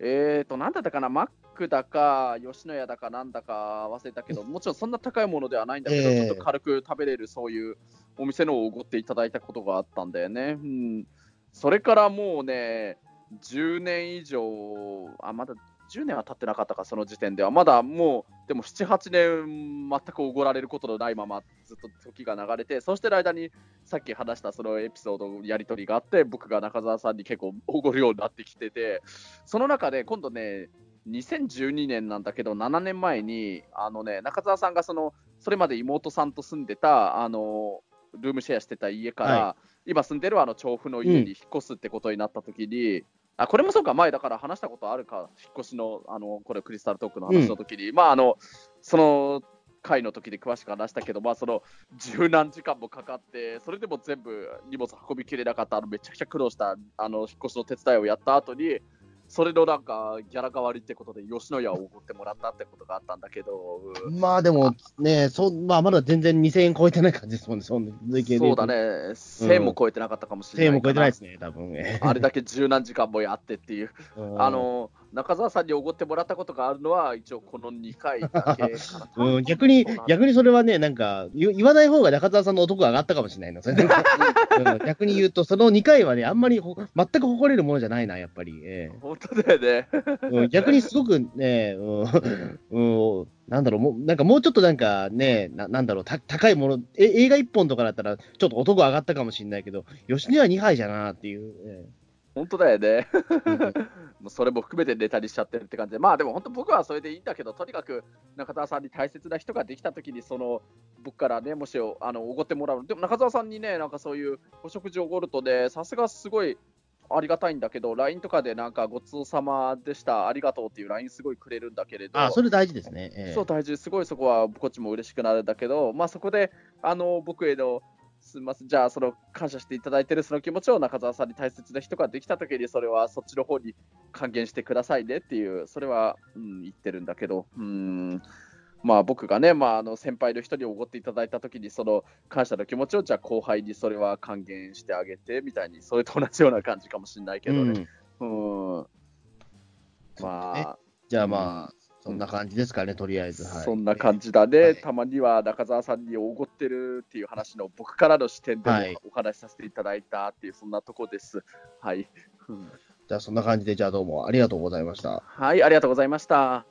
[SPEAKER 3] えーと、なんだったかな、マックだか、吉野家だかなんだか忘れたけど、もちろんそんな高いものではないんだけど、
[SPEAKER 2] ええ
[SPEAKER 3] ちょっと軽く食べれるそういうお店のをおごっていただいたことがあったんだよね。うん、それからもうね、10年以上、あ、まだ10年は経ってなかったか、その時点では。まだもう、でも7、8年、全くおごられることのないまま、ずっと時が流れて、そしてる間に、さっき話したそのエピソード、やり取りがあって、僕が中澤さんに結構おごるようになってきてて、その中で今度ね、2012年なんだけど、7年前に、あのね、中澤さんがその、それまで妹さんと住んでた、あの、ルームシェアしてた家から、
[SPEAKER 2] は
[SPEAKER 3] 今住んでるあの調布の家に引っ越すってことになった時に、あこれもそうか、前だから話したことあるか、引っ越しの、あのこれ、クリスタルトークの話の時に、まああの、その回の時で詳しく話したけど、まあ、その十何時間もかかって、それでも全部荷物運びきれなかった、あのめちゃくちゃ苦労したあの引っ越しの手伝いをやった後に、それのなんかギャラ代わりってことで、吉野家をおごってもらったってことがあったんだけど、うん
[SPEAKER 2] まあでもね、そまあ、まだ全然2000円超えてない感じですもんね、その累計で言と
[SPEAKER 3] そうだ。ね、1000も超えてなかったかもし
[SPEAKER 2] 1000
[SPEAKER 3] れないかな。
[SPEAKER 2] 円も超えてないですね、多分。え
[SPEAKER 3] あれだけ十何時間もやってっていう。
[SPEAKER 2] うん
[SPEAKER 3] あの中澤さんにおごってもらったことがあるのは、一応この2回だけ。
[SPEAKER 2] うん、逆に、逆にそれはね、なんか、言言わない方が中澤さんの男が上がったかもしれないな、それ [laughs] うん逆に言うと、その2回はね、あんまりほ全く誇れるものじゃないな、やっぱり。え
[SPEAKER 3] 本当だよね。
[SPEAKER 2] えうん、逆にすごくね、うんうん、なんだろう、もうなんかもうちょっとなんかね、ななんだろうた、高いものえ、映画1本とかだったら、ちょっと男上がったかもしれないけど、吉根は2杯じゃなっていう。え
[SPEAKER 3] 本当だよね。それも含めてネタにしちゃってるって感じで、まあでも本当僕はそれでいいんだけど、とにかく中澤さんに大切な人ができたときに、その僕からね、もしあのおごってもらうでも中澤さんにね、なんかそういうお食事をおごるとね、さすがすごいありがたいんだけど、LINE とかでなんかごちそうさまでした、ありがとうっていう LINE すごいくれるんだけれど、
[SPEAKER 2] あ、それ大事ですね。ええ。
[SPEAKER 3] そう大事、すごいそこはこっちも嬉しくなるんだけど、まあそこであの僕へのすみません、じゃあ、その感謝していただいてるその気持ちを中澤さんに大切な人ができたときに、それはそっちの方に還元してくださいねっていう、それは、うん、言ってるんだけど、うん、まあ僕がね、まあ、あの先輩の人におごっていただいたときに、その感謝の気持ちを、じゃあ後輩にそれは還元してあげてみたいに、それと同じような感じかもしれないけどね。
[SPEAKER 2] うん。
[SPEAKER 3] うん、まあ、
[SPEAKER 2] じゃあまあ、そんな感じですかね、とりあえず。はい、
[SPEAKER 3] そんな感じだね、
[SPEAKER 2] はい
[SPEAKER 3] たまには中澤さんにおごってるっていう話の僕からの視点でも
[SPEAKER 2] はい
[SPEAKER 3] お話しさせていただいたっていう、そんなとこです。はい、うん
[SPEAKER 2] じゃあそんな感じで、じゃあどうもありがとうございました。
[SPEAKER 3] はい、ありがとうございました。